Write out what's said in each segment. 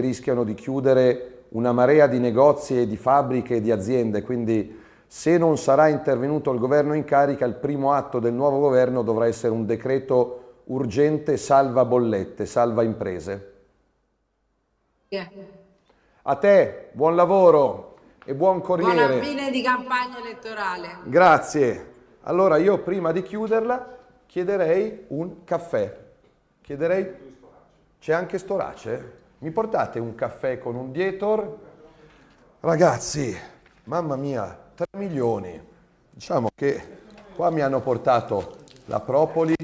rischiano di chiudere una marea di negozi e di fabbriche e di aziende, quindi se non sarà intervenuto il governo in carica, il primo atto del nuovo governo dovrà essere un decreto urgente salva bollette, salva imprese. Yeah. A te, buon lavoro e buon Corriere. Buona fine di campagna elettorale. Grazie. Allora io prima di chiuderla chiederei un caffè. Chiederei... C'è anche Storace? Mi portate un caffè con un dietor? Ragazzi, mamma mia, 3 milioni. Diciamo che qua mi hanno portato la propoli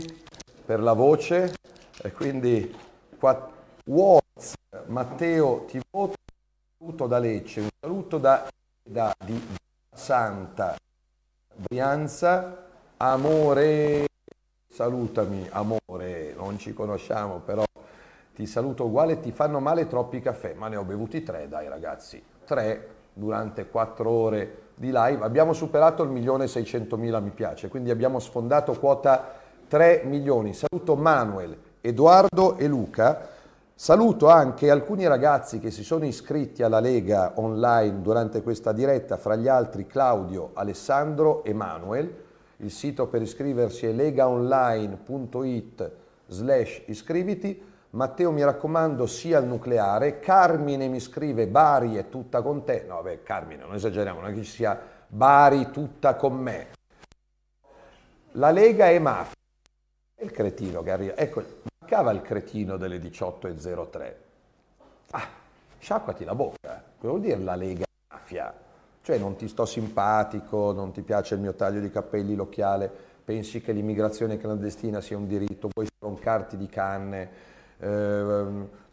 per la voce e quindi qua, Words, Matteo ti voto, un saluto da Lecce, un saluto da, da di Santa Brianza, amore, salutami amore, non ci conosciamo però ti saluto uguale, ti fanno male troppi caffè, ma ne ho bevuti tre dai ragazzi, tre durante quattro ore di live, abbiamo superato il milione e seicentomila mi piace, quindi abbiamo sfondato quota 3 milioni. Saluto Manuel, Edoardo e Luca. Saluto anche alcuni ragazzi che si sono iscritti alla Lega online durante questa diretta, fra gli altri Claudio, Alessandro e Manuel. Il sito per iscriversi è legaonline.it slash iscriviti. Matteo mi raccomando sia al nucleare, Carmine mi scrive Bari è tutta con te, no vabbè Carmine non esageriamo, non è che ci sia Bari tutta con me. La Lega è mafia, è il cretino che arriva, ecco, mancava il cretino delle 18.03. Ah, sciacquati la bocca, cosa vuol dire la Lega è mafia? Cioè non ti sto simpatico, non ti piace il mio taglio di capelli, l'occhiale, pensi che l'immigrazione clandestina sia un diritto, vuoi stroncarti di canne, eh,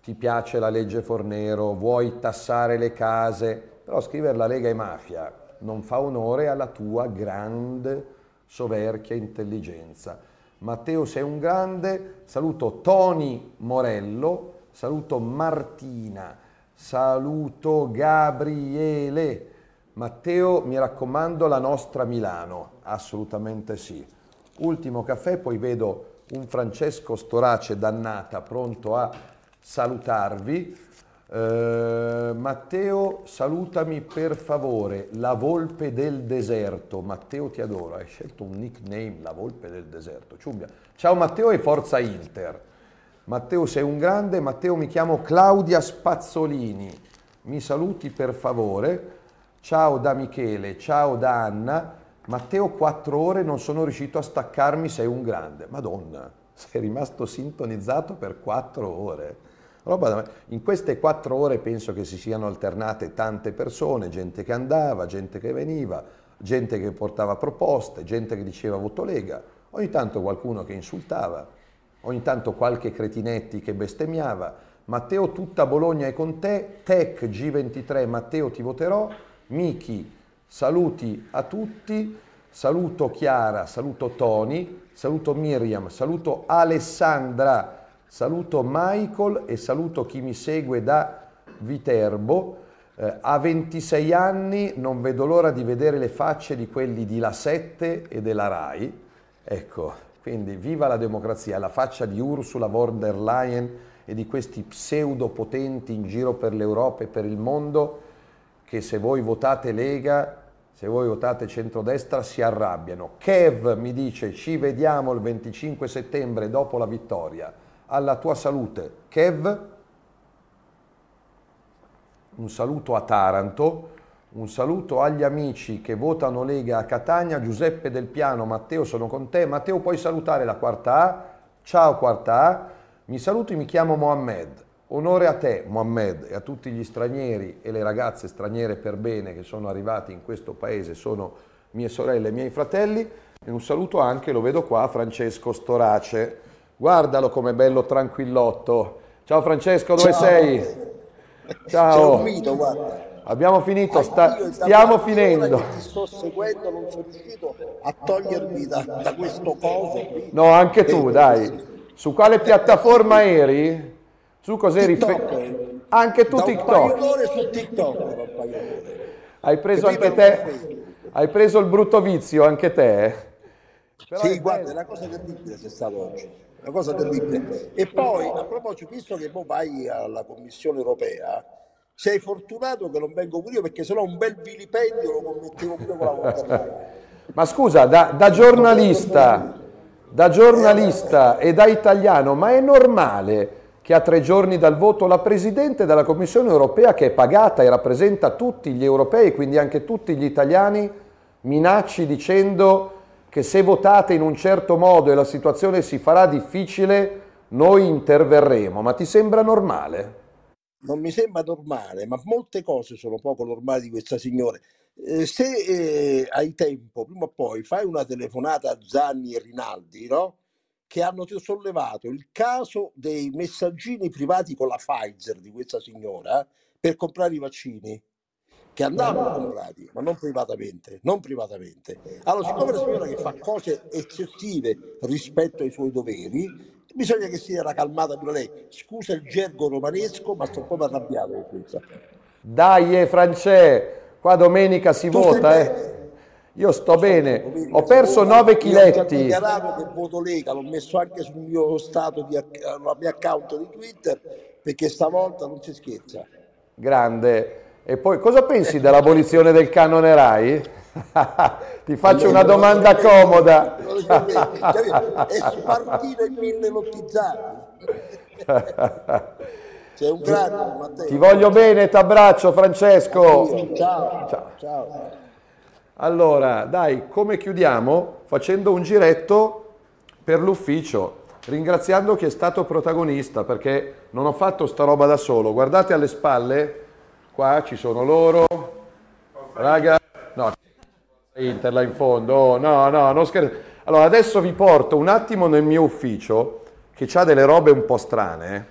ti piace la legge Fornero, vuoi tassare le case, però scrivere la Lega e Mafia non fa onore alla tua grande soverchia intelligenza. Matteo sei un grande, saluto Tony Morello, saluto Martina, saluto Gabriele. Matteo, mi raccomando, la nostra Milano, assolutamente sì. Ultimo caffè, poi vedo un Francesco Storace dannata pronto a salutarvi. Eh, Matteo, salutami per favore, la volpe del deserto. Matteo, ti adoro. Hai scelto un nickname, la volpe del deserto. Ciumbia. Ciao Matteo e forza Inter. Matteo, sei un grande. Matteo, mi chiamo Claudia Spazzolini. Mi saluti per favore. Ciao da Michele, ciao da Anna. Matteo, quattro ore non sono riuscito a staccarmi, sei un grande. Madonna, sei rimasto sintonizzato per quattro ore. In queste quattro ore penso che si siano alternate tante persone, gente che andava, gente che veniva, gente che portava proposte, gente che diceva voto Lega, ogni tanto qualcuno che insultava, ogni tanto qualche cretinetti che bestemmiava. Matteo, tutta Bologna è con te, Tech G23, Matteo ti voterò, Miki Saluti a tutti, saluto Chiara, saluto Tony, saluto Miriam, saluto Alessandra, saluto Michael e saluto chi mi segue da Viterbo. Eh, a 26 anni non vedo l'ora di vedere le facce di quelli di La 7 e della RAI. Ecco, quindi viva la democrazia, la faccia di Ursula von der Leyen e di questi pseudopotenti in giro per l'Europa e per il mondo che se voi votate Lega, se voi votate centrodestra si arrabbiano. Kev mi dice ci vediamo il 25 settembre dopo la vittoria. Alla tua salute. Kev, un saluto a Taranto, un saluto agli amici che votano Lega a Catania, Giuseppe Del Piano, Matteo sono con te. Matteo puoi salutare la quarta A. Ciao quarta A. Mi saluti, mi chiamo Mohammed. Onore a te, Mohammed, e a tutti gli stranieri e le ragazze straniere per bene che sono arrivati in questo paese, sono mie sorelle e miei fratelli, e un saluto anche, lo vedo qua, Francesco Storace. Guardalo come bello tranquillotto. Ciao Francesco, dove Ciao. sei? Ciao. Mito. Abbiamo finito, sta- Io da stiamo finendo. ti sto seguendo, non sono riuscito a togliermi da, da questo coso. No, anche tu, dai. Su quale piattaforma eri? Su cos'eri? Fe- TikTok. Anche tu Da TikTok. su TikTok. Hai preso Che anche te? Hai preso il brutto vizio anche te? Però Sì, guarda, è una cosa terribile se è stato oggi. una cosa terribile. E poi, a proposito, visto che poi vai alla Commissione europea, sei fortunato che non vengo pure io perché sennò un bel vilipendio lo commettevo pure con la volta. Ma scusa, da, da giornalista, da giornalista e da italiano, ma è normale che a tre giorni dal voto la Presidente della Commissione europea, che è pagata e rappresenta tutti gli europei, quindi anche tutti gli italiani, minacci dicendo che se votate in un certo modo e la situazione si farà difficile, noi interverremo. Ma ti sembra normale? Non mi sembra normale, ma molte cose sono poco normali di questa signora. Eh, se eh, hai tempo, prima o poi, fai una telefonata a Zanni e Rinaldi, no? Che hanno sollevato il caso dei messaggini privati con la Pfizer di questa signora per comprare i vaccini che andavano comprati, ma non privatamente, non privatamente. Allora, siccome la signora che fa cose eccessive rispetto ai suoi doveri, bisogna che sia calmata pure lei. Scusa il gergo romanesco, ma sto proprio arrabbiato con questa. Dai, eh, Francè, qua domenica si Tu vota, eh. Io sto bene, ho perso vota. 9 Io ho chiletti. dichiarato che voto Lega, l'ho messo anche sul mio stato di sul mio account di Twitter, perché stavolta non si scherza. Grande. E poi cosa pensi dell'abolizione del canone Rai? Ti faccio una domanda comoda. È spartito in mille lottizzati. Sei un grande. Ti voglio bene, t'abbraccio Francesco. Ciao. Ciao. Ciao. Allora, dai, come chiudiamo? Facendo un giretto per l'ufficio, ringraziando chi è stato protagonista, perché non ho fatto sta roba da solo. Guardate alle spalle, qua ci sono loro. Raga, no, Inter là in fondo, oh, no, no, non scherzo. Allora, adesso vi porto un attimo nel mio ufficio, che ha delle robe un po' strane.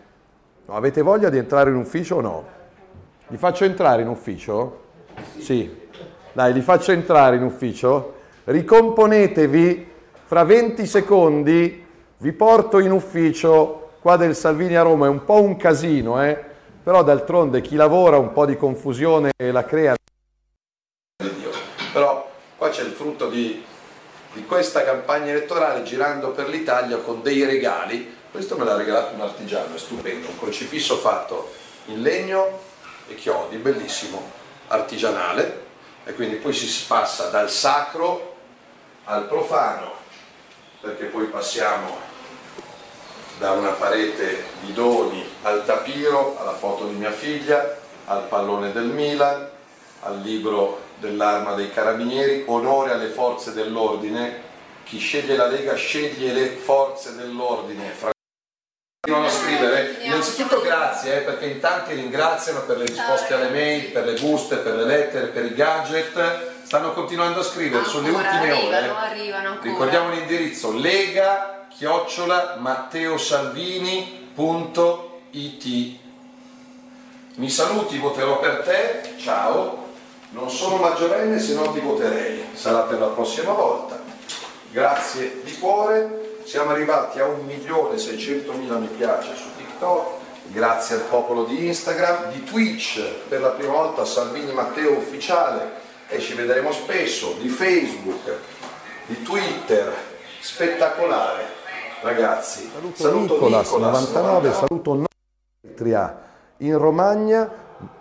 No, avete voglia di entrare in ufficio o no? Li faccio entrare in ufficio? Sì. Dai, li faccio entrare in ufficio. Ricomponetevi, fra 20 secondi vi porto in ufficio. Qua del Salvini a Roma è un po' un casino, eh? Però d'altronde chi lavora un po' di confusione la crea. Però qua c'è il frutto di, di questa campagna elettorale girando per l'Italia con dei regali. Questo me l'ha regalato un artigiano, è stupendo, un crocifisso fatto in legno e chiodi, bellissimo, artigianale. E quindi poi si passa dal sacro al profano, perché poi passiamo da una parete di doni al tapiro, alla foto di mia figlia, al pallone del Milan, al libro dell'arma dei carabinieri, onore alle forze dell'ordine, chi sceglie la Lega sceglie le forze dell'ordine. Continuano a scrivere, innanzitutto grazie eh, perché in tanti ringraziano per le risposte alle mail, per le buste, per le lettere, per i gadget, stanno continuando a scrivere, sono le Ancora ultime arrivano, ore. arrivano ancora. Ricordiamo l'indirizzo lega chiocciola matteosalvini.it Mi saluti, voterò per te, ciao. Non sono maggiorenne se no ti voterei, sarà per la prossima volta. Grazie di cuore, siamo arrivati a 1.600.000 mi piace su TikTok, grazie al popolo di Instagram, di Twitch per la prima volta Salvini Matteo ufficiale e ci vedremo spesso, di Facebook, di Twitter, spettacolare. Ragazzi, saluto, Nicolas, 99, saluto Notria in Romagna,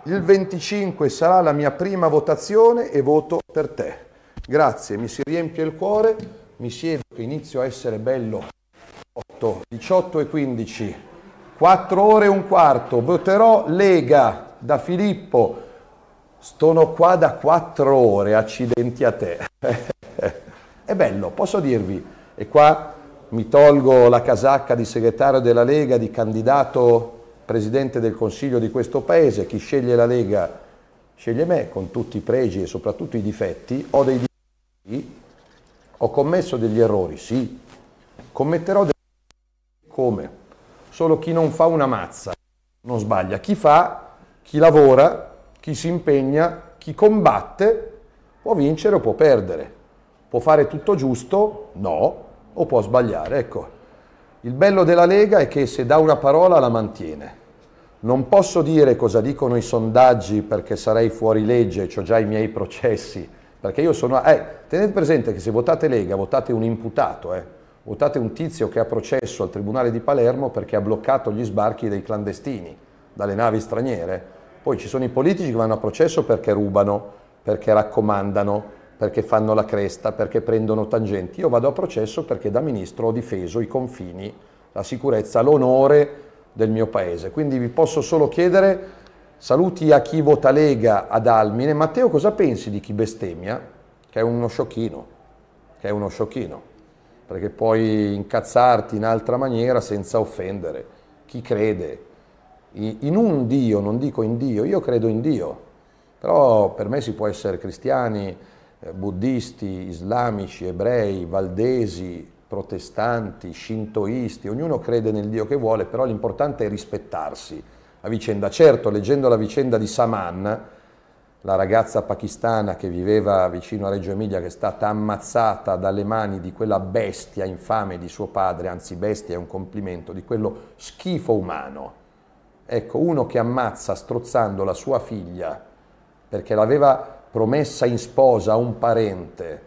il 25 sarà la mia prima votazione e voto per te. Grazie, mi si riempie il cuore, mi siedo che inizio a essere bello. 8, 18 e 15, 4 ore e un quarto, voterò Lega da Filippo. Sono qua da 4 ore, accidenti a te. È bello, posso dirvi. E qua mi tolgo la casacca di segretario della Lega, di candidato presidente del Consiglio di questo paese. Chi sceglie la Lega sceglie me, con tutti i pregi e soprattutto i difetti. Ho dei difetti, ho commesso degli errori, sì. Commetterò degli errori come? Solo chi non fa una mazza non sbaglia. Chi fa, chi lavora, chi si impegna, chi combatte, può vincere o può perdere. Può fare tutto giusto? No. O può sbagliare. Ecco, il bello della Lega è che se dà una parola la mantiene. Non posso dire cosa dicono i sondaggi perché sarei fuori legge, ho già i miei processi, perché io sono... Eh, tenete presente che se votate Lega votate un imputato, eh. Votate un tizio che ha processo al Tribunale di Palermo perché ha bloccato gli sbarchi dei clandestini dalle navi straniere. Poi ci sono i politici che vanno a processo perché rubano, perché raccomandano, perché fanno la cresta, perché prendono tangenti. Io vado a processo perché da ministro ho difeso i confini, la sicurezza, l'onore del mio paese. Quindi vi posso solo chiedere saluti a chi vota Lega ad Almine. Matteo, cosa pensi di chi bestemmia? Che è uno sciocchino, che è uno sciocchino, perché puoi incazzarti in altra maniera senza offendere. Chi crede? In un Dio, non dico in Dio, io credo in Dio, però per me si può essere cristiani, eh, buddisti, islamici, ebrei, valdesi, protestanti, shintoisti, ognuno crede nel Dio che vuole, però l'importante è rispettarsi a vicenda. Certo, leggendo la vicenda di Saman, la ragazza pakistana che viveva vicino a Reggio Emilia, che è stata ammazzata dalle mani di quella bestia infame di suo padre, anzi bestia è un complimento, di quello schifo umano. Ecco, uno che ammazza strozzando la sua figlia perché l'aveva promessa in sposa a un parente,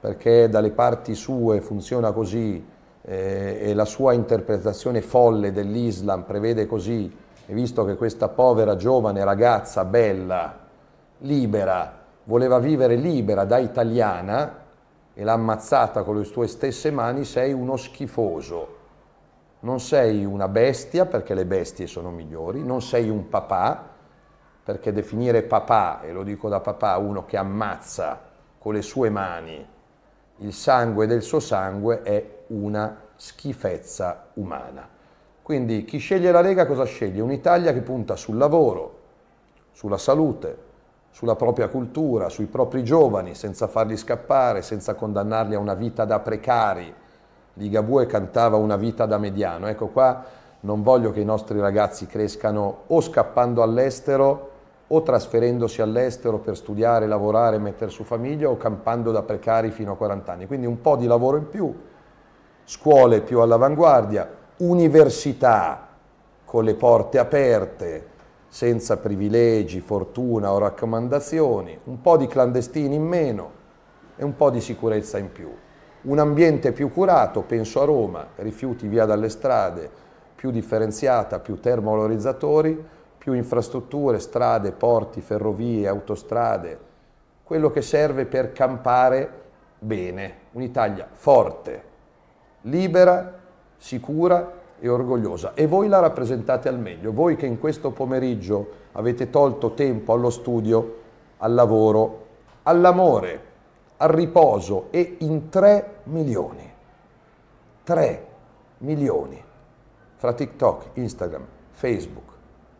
perché dalle parti sue funziona così eh, e la sua interpretazione folle dell'Islam prevede così, e visto che questa povera giovane ragazza bella, libera, voleva vivere libera da italiana e l'ha ammazzata con le sue stesse mani, sei uno schifoso. Non sei una bestia perché le bestie sono migliori, non sei un papà perché definire papà, e lo dico da papà, uno che ammazza con le sue mani il sangue del suo sangue è una schifezza umana. Quindi chi sceglie la Lega cosa sceglie? Un'Italia che punta sul lavoro, sulla salute, sulla propria cultura, sui propri giovani, senza farli scappare, senza condannarli a una vita da precari. Ligabue cantava una vita da mediano. Ecco qua non voglio che i nostri ragazzi crescano o scappando all'estero o trasferendosi all'estero per studiare, lavorare, mettere su famiglia o campando da precari fino a 40 anni. Quindi un po' di lavoro in più, scuole più all'avanguardia, università con le porte aperte, senza privilegi, fortuna o raccomandazioni, un po' di clandestini in meno e un po' di sicurezza in più. Un ambiente più curato, penso a Roma, rifiuti via dalle strade, più differenziata, più termovalorizzatori, più infrastrutture, strade, porti, ferrovie, autostrade, quello che serve per campare bene, un'Italia forte, libera, sicura e orgogliosa. E voi la rappresentate al meglio, voi che in questo pomeriggio avete tolto tempo allo studio, al lavoro, all'amore, al riposo e in 3 milioni. 3 milioni. Fra TikTok, Instagram, Facebook,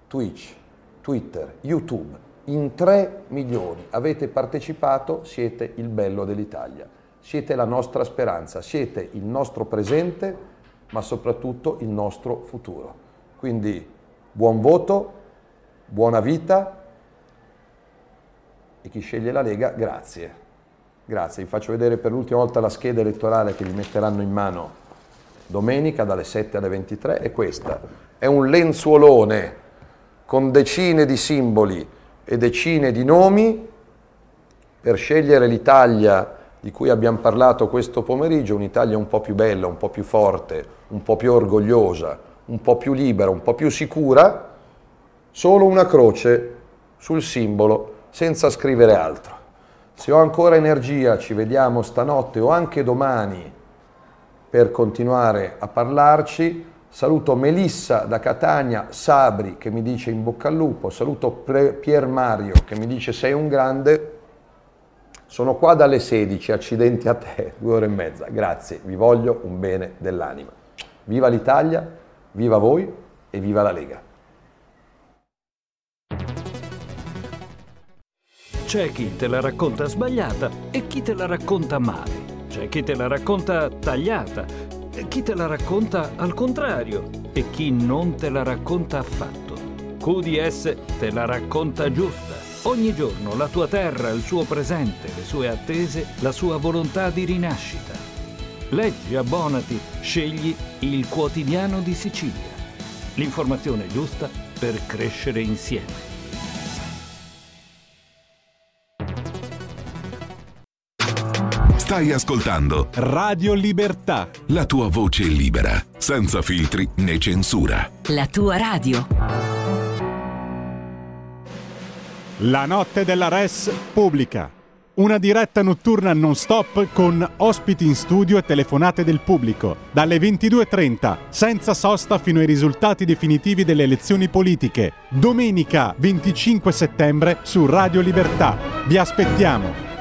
Twitch, Twitter, YouTube, in 3 milioni. Avete partecipato, siete il bello dell'Italia, siete la nostra speranza, siete il nostro presente, ma soprattutto il nostro futuro. Quindi buon voto, buona vita e chi sceglie la Lega, grazie. Grazie, vi faccio vedere per l'ultima volta la scheda elettorale che vi metteranno in mano domenica dalle 7 alle 23, è questa. È un lenzuolone con decine di simboli e decine di nomi per scegliere l'Italia di cui abbiamo parlato questo pomeriggio, un'Italia un po' più bella, un po' più forte, un po' più orgogliosa, un po' più libera, un po' più sicura, solo una croce sul simbolo senza scrivere altro. Se ho ancora energia ci vediamo stanotte o anche domani per continuare a parlarci. Saluto Melissa da Catania, Sabri che mi dice in bocca al lupo, saluto Pier Mario che mi dice sei un grande. Sono qua dalle 16, accidenti a te, due ore e mezza. Grazie, vi voglio un bene dell'anima. Viva l'Italia, viva voi e viva la Lega. C'è chi te la racconta sbagliata e chi te la racconta male. C'è chi te la racconta tagliata chi te la racconta al contrario e chi non te la racconta affatto. QDS te la racconta giusta. Ogni giorno la tua terra, il suo presente, le sue attese, la sua volontà di rinascita. Leggi, abbonati, scegli il quotidiano di Sicilia. L'informazione giusta per crescere insieme. Stai ascoltando Radio Libertà. La tua voce libera, senza filtri né censura. La tua radio. La notte della Res pubblica. Una diretta notturna non stop con ospiti in studio e telefonate del pubblico. Dalle 22.30, senza sosta fino ai risultati definitivi delle elezioni politiche. Domenica 25 settembre su Radio Libertà. Vi aspettiamo.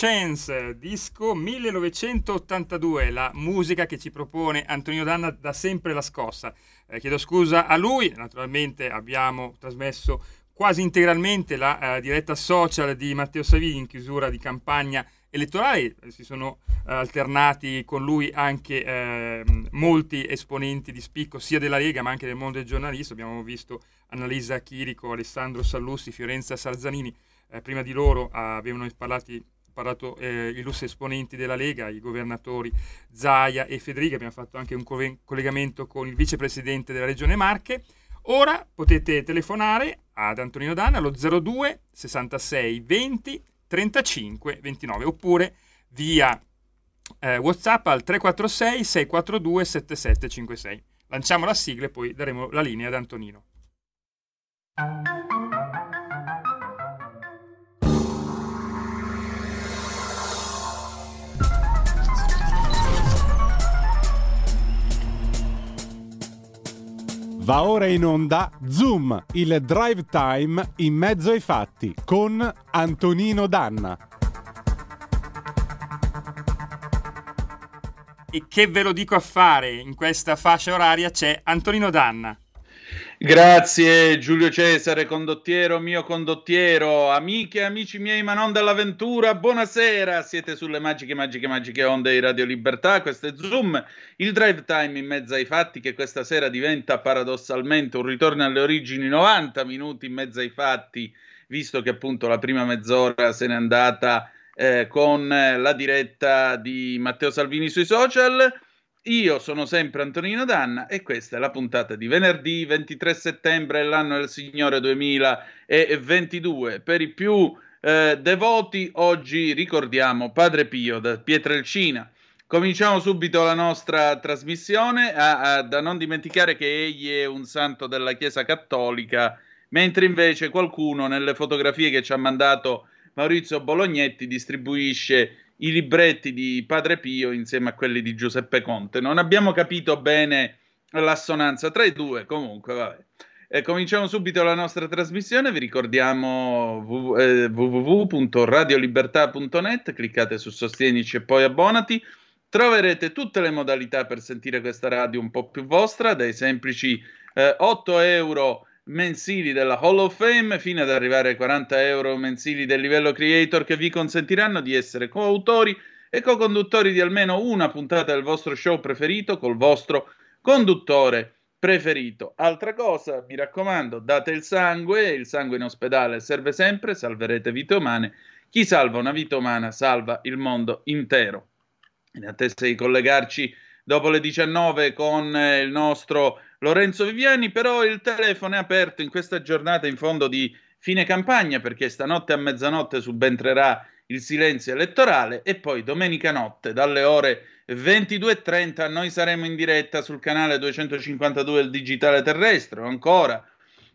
Chance, disco 1982, la musica che ci propone Antonio Danna da sempre la scossa. Eh, chiedo scusa a lui, naturalmente abbiamo trasmesso quasi integralmente la uh, diretta social di Matteo Savini in chiusura di campagna elettorale, si sono uh, alternati con lui anche uh, molti esponenti di spicco sia della Lega ma anche del mondo del giornalismo, abbiamo visto Annalisa Chirico, Alessandro Sallussi, Fiorenza Sarzanini, eh, prima di loro avevano parlati parlato eh, illustri esponenti della Lega, i governatori Zaia e Federica, abbiamo fatto anche un co- collegamento con il vicepresidente della Regione Marche. Ora potete telefonare ad Antonino Danna allo 02 66 20 35 29 oppure via eh, WhatsApp al 346 642 7756. Lanciamo la sigla e poi daremo la linea ad Antonino. Va ora in onda Zoom, il drive time in mezzo ai fatti con Antonino Danna. E che ve lo dico a fare, in questa fascia oraria c'è Antonino Danna. Grazie Giulio Cesare, condottiero mio condottiero, amiche e amici miei ma non dell'avventura, buonasera, siete sulle magiche, magiche, magiche onde di Radio Libertà, questo è Zoom, il drive time in mezzo ai fatti che questa sera diventa paradossalmente un ritorno alle origini, 90 minuti in mezzo ai fatti, visto che appunto la prima mezz'ora se n'è andata eh, con la diretta di Matteo Salvini sui social. Io sono sempre Antonino Danna e questa è la puntata di venerdì 23 settembre, l'anno del Signore 2022. Per i più eh, devoti, oggi ricordiamo Padre Pio da Pietrelcina. Cominciamo subito la nostra trasmissione, a, a, da non dimenticare che egli è un santo della Chiesa Cattolica, mentre invece qualcuno nelle fotografie che ci ha mandato Maurizio Bolognetti distribuisce i libretti di Padre Pio insieme a quelli di Giuseppe Conte. Non abbiamo capito bene l'assonanza tra i due, comunque vabbè. Eh, cominciamo subito la nostra trasmissione, vi ricordiamo www.radiolibertà.net, cliccate su Sostienici e poi abbonati, troverete tutte le modalità per sentire questa radio un po' più vostra, dai semplici eh, 8 euro mensili della Hall of Fame fino ad arrivare ai 40 euro mensili del livello creator che vi consentiranno di essere coautori e co-conduttori di almeno una puntata del vostro show preferito col vostro conduttore preferito. Altra cosa, mi raccomando, date il sangue, il sangue in ospedale serve sempre, salverete vite umane. Chi salva una vita umana salva il mondo intero. In attesa di collegarci dopo le 19 con il nostro Lorenzo Viviani, però il telefono è aperto in questa giornata in fondo di fine campagna perché stanotte a mezzanotte subentrerà il silenzio elettorale e poi domenica notte dalle ore 22.30 noi saremo in diretta sul canale 252 del digitale terrestre. Ancora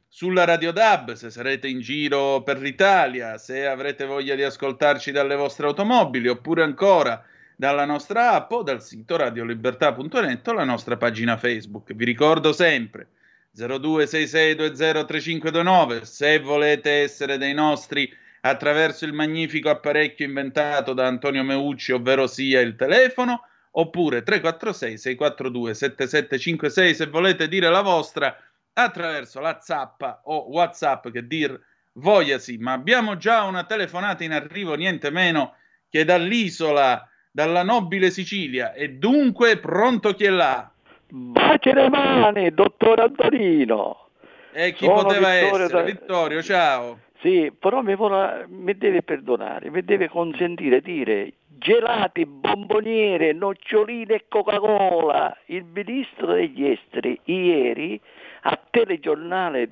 sulla Radio DAB se sarete in giro per l'Italia, se avrete voglia di ascoltarci dalle vostre automobili oppure ancora dalla nostra app o dal sito radiolibertà.net o la nostra pagina Facebook. Vi ricordo sempre 0266203529 se volete essere dei nostri attraverso il magnifico apparecchio inventato da Antonio Meucci, ovvero sia il telefono oppure 346 642 7756 se volete dire la vostra attraverso la zappa o whatsapp che dir voglia sì ma abbiamo già una telefonata in arrivo niente meno che dall'isola dalla nobile Sicilia. E dunque pronto chi è là? Bacia le mani dottor Antonino e chi Sono poteva Vittorio essere? Da... Vittorio ciao. Sì, però mi, vuole, mi, deve perdonare, mi deve consentire di dire gelati, bomboniere, noccioline e Coca-Cola. Il ministro degli esteri ieri a telegiornale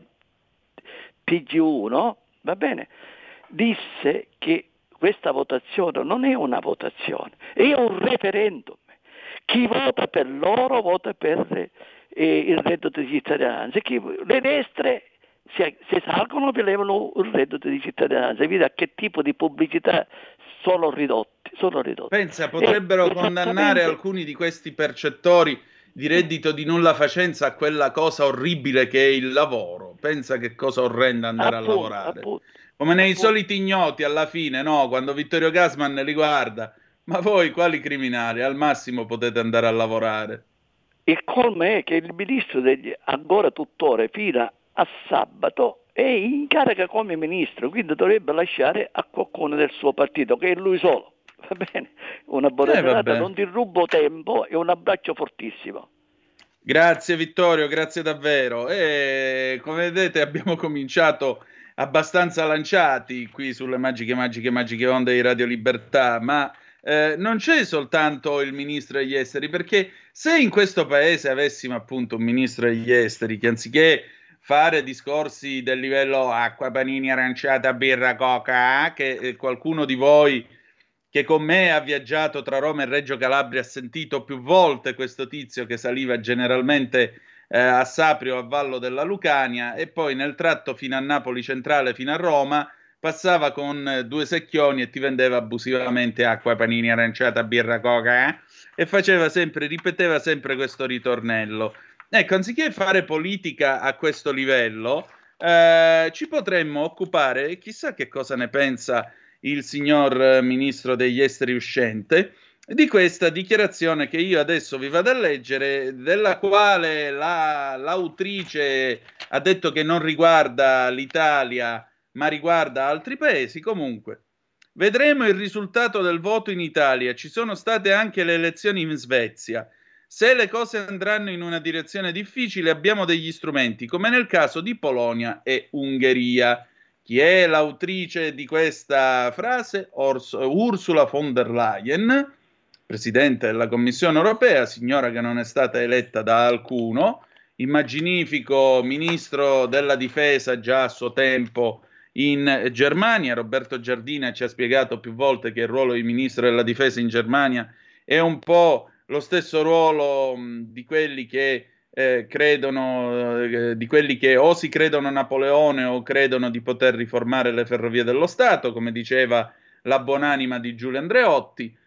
TG1, va bene, disse che questa votazione non è una votazione, è un referendum. Chi vota per loro vota per eh, il reddito di cittadinanza, chi, le destre se, se salgono levano il reddito di cittadinanza, vedi a che tipo di pubblicità sono ridotti. Sono ridotti. Pensa, potrebbero e, condannare alcuni di questi percettori di reddito di nulla facenza a quella cosa orribile che è il lavoro. Pensa che cosa orrenda andare appunto, a lavorare. Appunto, Come nei soliti ignoti alla fine, no? Quando Vittorio Gasman li guarda, ma voi quali criminali? Al massimo potete andare a lavorare. Il colme è che il ministro degli, ancora tuttora fino a sabato è in carica come ministro, quindi dovrebbe lasciare a qualcuno del suo partito, che è lui solo. Va bene? Una buona eh, serata, non ti rubo tempo e un abbraccio fortissimo. Grazie Vittorio, grazie davvero. E come vedete abbiamo cominciato abbastanza lanciati qui sulle magiche, magiche, magiche onde di Radio Libertà, ma eh, non c'è soltanto il ministro degli esteri, perché se in questo paese avessimo appunto un ministro degli esteri che anziché fare discorsi del livello acqua, panini, aranciata, birra, coca, che eh, qualcuno di voi che con me ha viaggiato tra Roma e Reggio Calabria ha sentito più volte questo tizio che saliva generalmente eh, a Saprio a Vallo della Lucania e poi nel tratto fino a Napoli centrale fino a Roma passava con eh, due secchioni e ti vendeva abusivamente acqua, panini, aranciata, birra, coca eh? e faceva sempre, ripeteva sempre questo ritornello. Ecco, anziché fare politica a questo livello, eh, ci potremmo occupare, chissà che cosa ne pensa il signor eh, ministro degli esteri uscente, di questa dichiarazione che io adesso vi vado a leggere, della quale la, l'autrice ha detto che non riguarda l'Italia, ma riguarda altri paesi. Comunque, vedremo il risultato del voto in Italia. Ci sono state anche le elezioni in Svezia. Se le cose andranno in una direzione difficile, abbiamo degli strumenti, come nel caso di Polonia e Ungheria. Chi è l'autrice di questa frase? Ors- Ursula von der Leyen, presidente della Commissione europea, signora che non è stata eletta da alcuno, immaginifico ministro della difesa già a suo tempo in Germania. Roberto Giardina ci ha spiegato più volte che il ruolo di ministro della difesa in Germania è un po' lo stesso ruolo di quelli che eh, credono, eh, di quelli che o si credono Napoleone o credono di poter riformare le ferrovie dello Stato, come diceva la buonanima di Giulio Andreotti.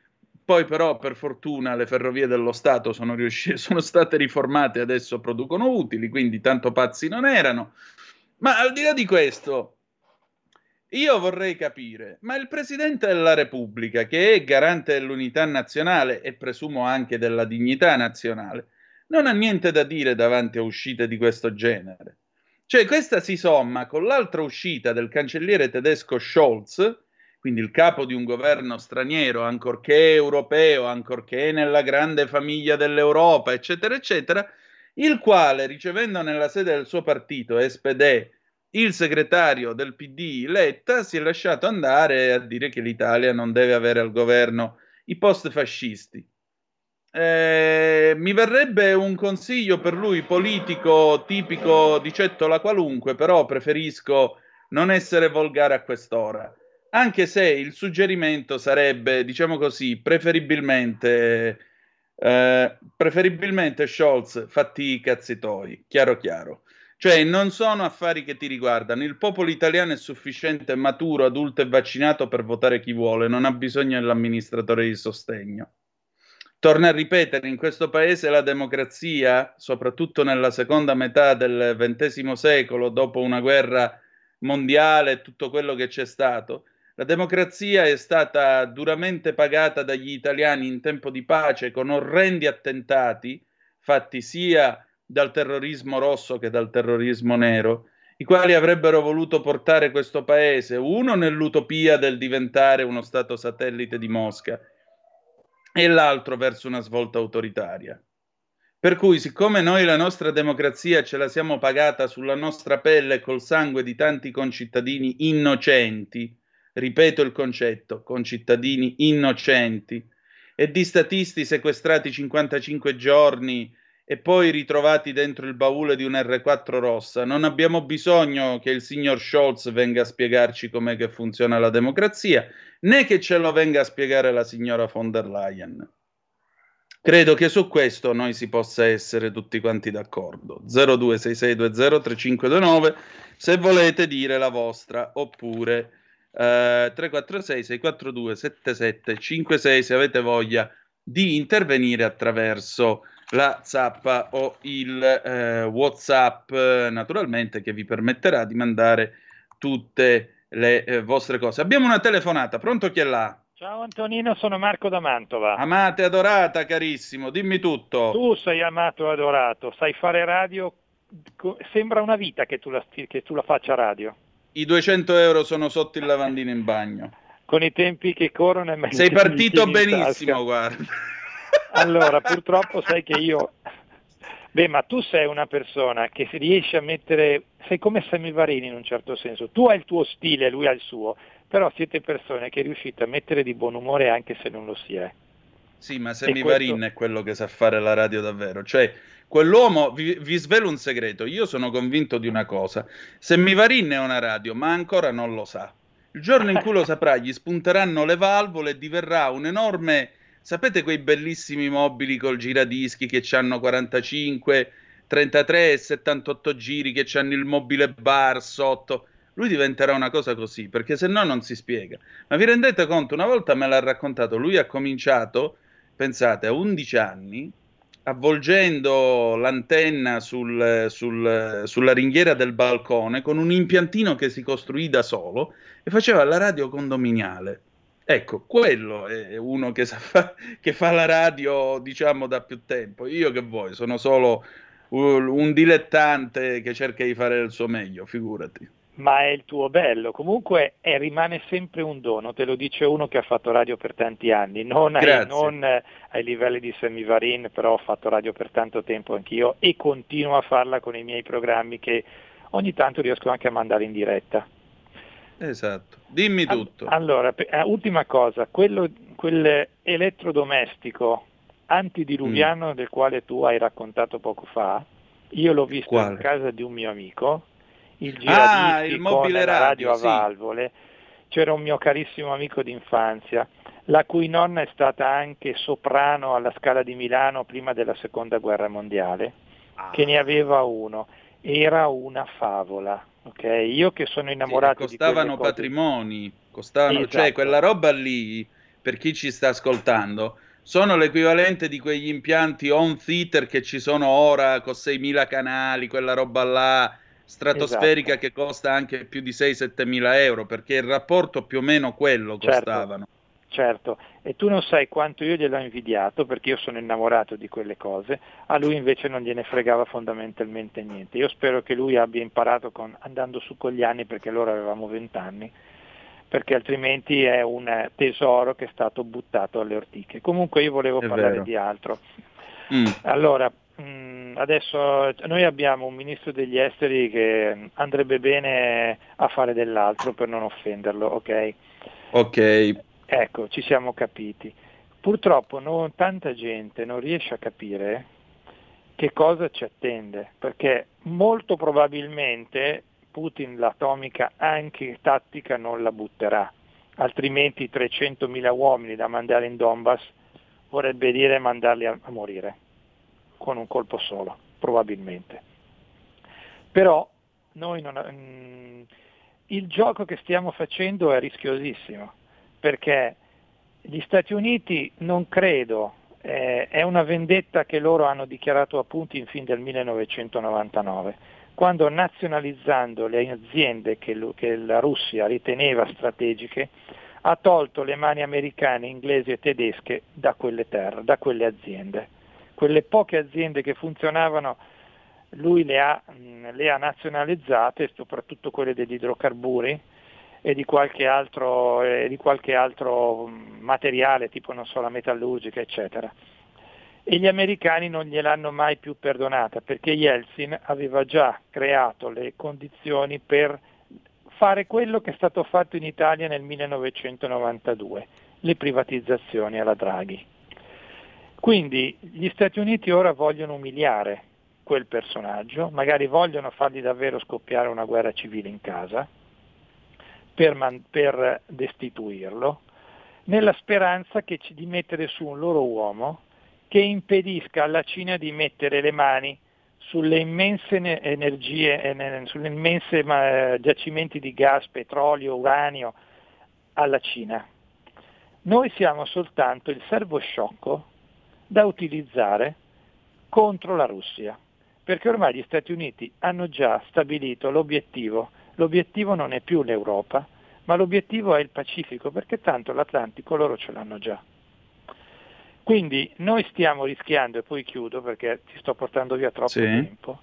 Poi però per fortuna le ferrovie dello Stato sono, riuscite, sono state riformate e adesso producono utili, quindi tanto pazzi non erano. Ma al di là di questo, io vorrei capire, ma il Presidente della Repubblica, che è garante dell'unità nazionale e presumo anche della dignità nazionale, non ha niente da dire davanti a uscite di questo genere. Cioè questa si somma con l'altra uscita del cancelliere tedesco Scholz, quindi il capo di un governo straniero, ancorché europeo, ancorché nella grande famiglia dell'Europa, eccetera, eccetera, il quale, ricevendo nella sede del suo partito, SPD, il segretario del PD Letta, si è lasciato andare a dire che l'Italia non deve avere al governo i post fascisti. Eh, mi verrebbe un consiglio per lui politico tipico di Cettola qualunque, però preferisco non essere volgare a quest'ora anche se il suggerimento sarebbe, diciamo così, preferibilmente, eh, preferibilmente Scholz, fatti i cazzi tuoi, chiaro chiaro. Cioè, non sono affari che ti riguardano. Il popolo italiano è sufficiente, maturo, adulto e vaccinato per votare chi vuole, non ha bisogno dell'amministratore di sostegno. Torna a ripetere, in questo paese la democrazia, soprattutto nella seconda metà del XX secolo, dopo una guerra mondiale e tutto quello che c'è stato, la democrazia è stata duramente pagata dagli italiani in tempo di pace con orrendi attentati fatti sia dal terrorismo rosso che dal terrorismo nero, i quali avrebbero voluto portare questo paese, uno nell'utopia del diventare uno Stato satellite di Mosca e l'altro verso una svolta autoritaria. Per cui, siccome noi la nostra democrazia ce la siamo pagata sulla nostra pelle col sangue di tanti concittadini innocenti, ripeto il concetto, con cittadini innocenti e di statisti sequestrati 55 giorni e poi ritrovati dentro il baule di un R4 rossa. Non abbiamo bisogno che il signor Scholz venga a spiegarci com'è che funziona la democrazia, né che ce lo venga a spiegare la signora von der Leyen. Credo che su questo noi si possa essere tutti quanti d'accordo. 0266203529 se volete dire la vostra oppure 346 642 7756 se avete voglia di intervenire attraverso la zappa o il eh, whatsapp naturalmente che vi permetterà di mandare tutte le eh, vostre cose abbiamo una telefonata pronto chi è là? Ciao Antonino, sono Marco da Mantova. Amata e adorata, carissimo, dimmi tutto. Tu sei amato e adorato, sai fare radio, sembra una vita che tu la, che tu la faccia radio i 200 euro sono sotto il lavandino in bagno. Con i tempi che corrono è meglio. Sei partito benissimo, guarda. Allora, purtroppo sai che io... Beh, ma tu sei una persona che riesce a mettere... Sei come Semivarini in un certo senso. Tu hai il tuo stile, lui ha il suo. Però siete persone che riuscite a mettere di buon umore anche se non lo si è. Sì, ma Semivarin questo... è quello che sa fare la radio davvero. Cioè, Quell'uomo, vi, vi, svelo un segreto, io sono convinto di una cosa, se Mivarin è una radio, ma ancora non lo sa, il giorno in cui lo saprà gli spunteranno le valvole e diverrà un enorme, sapete quei bellissimi mobili col giradischi che hanno 45, 33 e 78 giri, che hanno il mobile bar sotto, lui diventerà una cosa così, perché se no non si spiega. Ma vi rendete conto, una volta me l'ha raccontato, lui ha cominciato, pensate, a 11 anni, avvolgendo l'antenna sul, sul, sulla ringhiera del balcone con un impiantino che si costruì da solo e faceva la radio condominiale. Ecco, quello è uno che, fa, che fa la radio, diciamo, da più tempo. Io che vuoi, sono solo un dilettante che cerca di fare il suo meglio, figurati ma è il tuo bello. Comunque è, rimane sempre un dono, te lo dice uno che ha fatto radio per tanti anni, non, ai, non ai, livelli di Semivarin, però ho fatto radio per tanto tempo anch'io e continuo a farla con i miei programmi che ogni tanto riesco anche a mandare in diretta. Esatto, dimmi tutto. Allora, eh, ultima cosa, quello, quel elettrodomestico antidiluviano mm. del quale tu hai raccontato poco fa, io l'ho visto Quale? in casa di un mio amico il giradischi ah, il mobile radio, a valvole, c'era un mio carissimo amico d'infanzia, la cui nonna è stata anche soprano alla Scala di Milano prima della seconda guerra mondiale, ah. che ne aveva uno. Era una favola. Okay? Io che sono innamorato sì, costavano di patrimoni, costavano, cioè esatto. cioè quella roba lì, per chi ci sta ascoltando, sono l'equivalente di quegli impianti on theater che ci sono ora con 6.000 canali, quella roba là stratosferica esatto. che costa anche più di 6-7 mila euro, perché il rapporto più o meno quello certo, costavano. Certo, e tu non sai quanto io gliel'ho invidiato perché io sono innamorato di quelle cose, a lui invece non gliene fregava fondamentalmente niente. Io spero che lui abbia imparato con, andando su con gli anni perché allora avevamo 20 anni perché altrimenti è un tesoro che è stato buttato alle ortiche. Comunque io volevo è parlare vero. di altro. Mm. Allora, adesso noi abbiamo un ministro degli esteri che andrebbe bene a fare dell'altro per non offenderlo, ok? Ok. Ecco, ci siamo capiti. Purtroppo non, tanta gente non riesce a capire che cosa ci attende, perché molto probabilmente Putin l'atomica anche tattica non la butterà, altrimenti 300.000 uomini da mandare in Donbass vorrebbe dire mandarli a, a morire con un colpo solo, probabilmente. Però non, mm, il gioco che stiamo facendo è rischiosissimo, perché gli Stati Uniti non credo, eh, è una vendetta che loro hanno dichiarato a Putin fin del 1999 quando nazionalizzando le aziende che, che la Russia riteneva strategiche, ha tolto le mani americane, inglesi e tedesche da quelle terre, da quelle aziende. Quelle poche aziende che funzionavano lui le ha, le ha nazionalizzate, soprattutto quelle degli idrocarburi e di qualche altro, di qualche altro materiale, tipo non so, la metallurgica, eccetera e gli americani non gliel'hanno mai più perdonata perché Yeltsin aveva già creato le condizioni per fare quello che è stato fatto in Italia nel 1992, le privatizzazioni alla Draghi. Quindi gli Stati Uniti ora vogliono umiliare quel personaggio, magari vogliono fargli davvero scoppiare una guerra civile in casa per, man- per destituirlo, nella speranza ci- di mettere su un loro uomo che impedisca alla Cina di mettere le mani sulle immense energie, sulle immense giacimenti di gas, petrolio, uranio alla Cina. Noi siamo soltanto il servo sciocco da utilizzare contro la Russia, perché ormai gli Stati Uniti hanno già stabilito l'obiettivo. L'obiettivo non è più l'Europa, ma l'obiettivo è il Pacifico, perché tanto l'Atlantico loro ce l'hanno già. Quindi noi stiamo rischiando, e poi chiudo perché ti sto portando via troppo sì. tempo,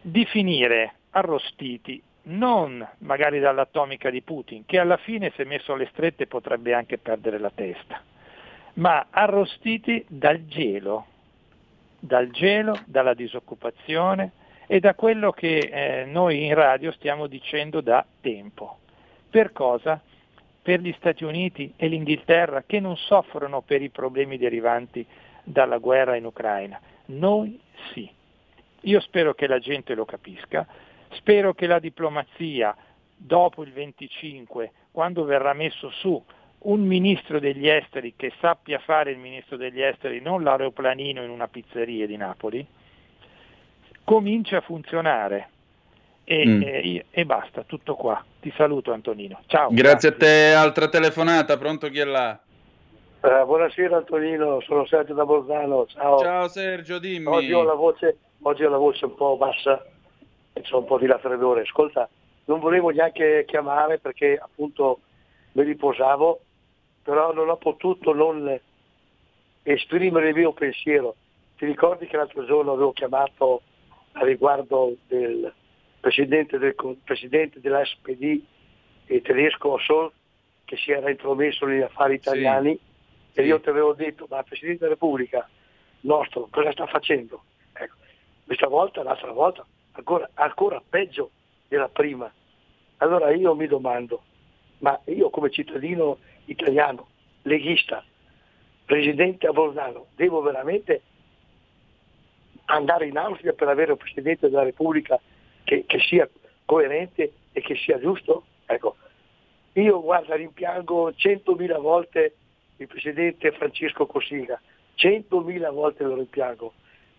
di finire arrostiti non magari dall'atomica di Putin, che alla fine se messo alle strette potrebbe anche perdere la testa, ma arrostiti dal gelo, dal gelo, dalla disoccupazione e da quello che eh, noi in radio stiamo dicendo da tempo. Per cosa? per gli Stati Uniti e l'Inghilterra che non soffrono per i problemi derivanti dalla guerra in Ucraina. Noi sì. Io spero che la gente lo capisca, spero che la diplomazia dopo il 25, quando verrà messo su un ministro degli esteri che sappia fare il ministro degli esteri, non l'aeroplanino in una pizzeria di Napoli, comincia a funzionare e, mm. e, e, basta, tutto qua. Ti saluto Antonino. Ciao. Grazie, grazie. a te, altra telefonata, pronto chi è là? Uh, buonasera Antonino, sono Sergio da Bolzano. Ciao. Ciao Sergio, dimmi. Oggi ho la voce, oggi ho la voce un po' bassa e c'ho un po' di raffreddore. Ascolta, non volevo neanche chiamare perché appunto mi riposavo, però non ho potuto non esprimere il mio pensiero. Ti ricordi che l'altro giorno avevo chiamato a riguardo del, presidente, del, presidente della SPD tedesco Sol che si era intromesso negli affari italiani sì, e sì. io ti avevo detto ma il Presidente della Repubblica nostro cosa sta facendo? Ecco, questa volta, l'altra volta, ancora, ancora peggio della prima. Allora io mi domando, ma io come cittadino italiano, leghista, presidente a Bolzano, devo veramente andare in Austria per avere un Presidente della Repubblica che, che sia coerente e che sia giusto. Ecco, io guarda, rimpiango centomila volte il presidente Francesco Cossiga, centomila volte lo rimpiango.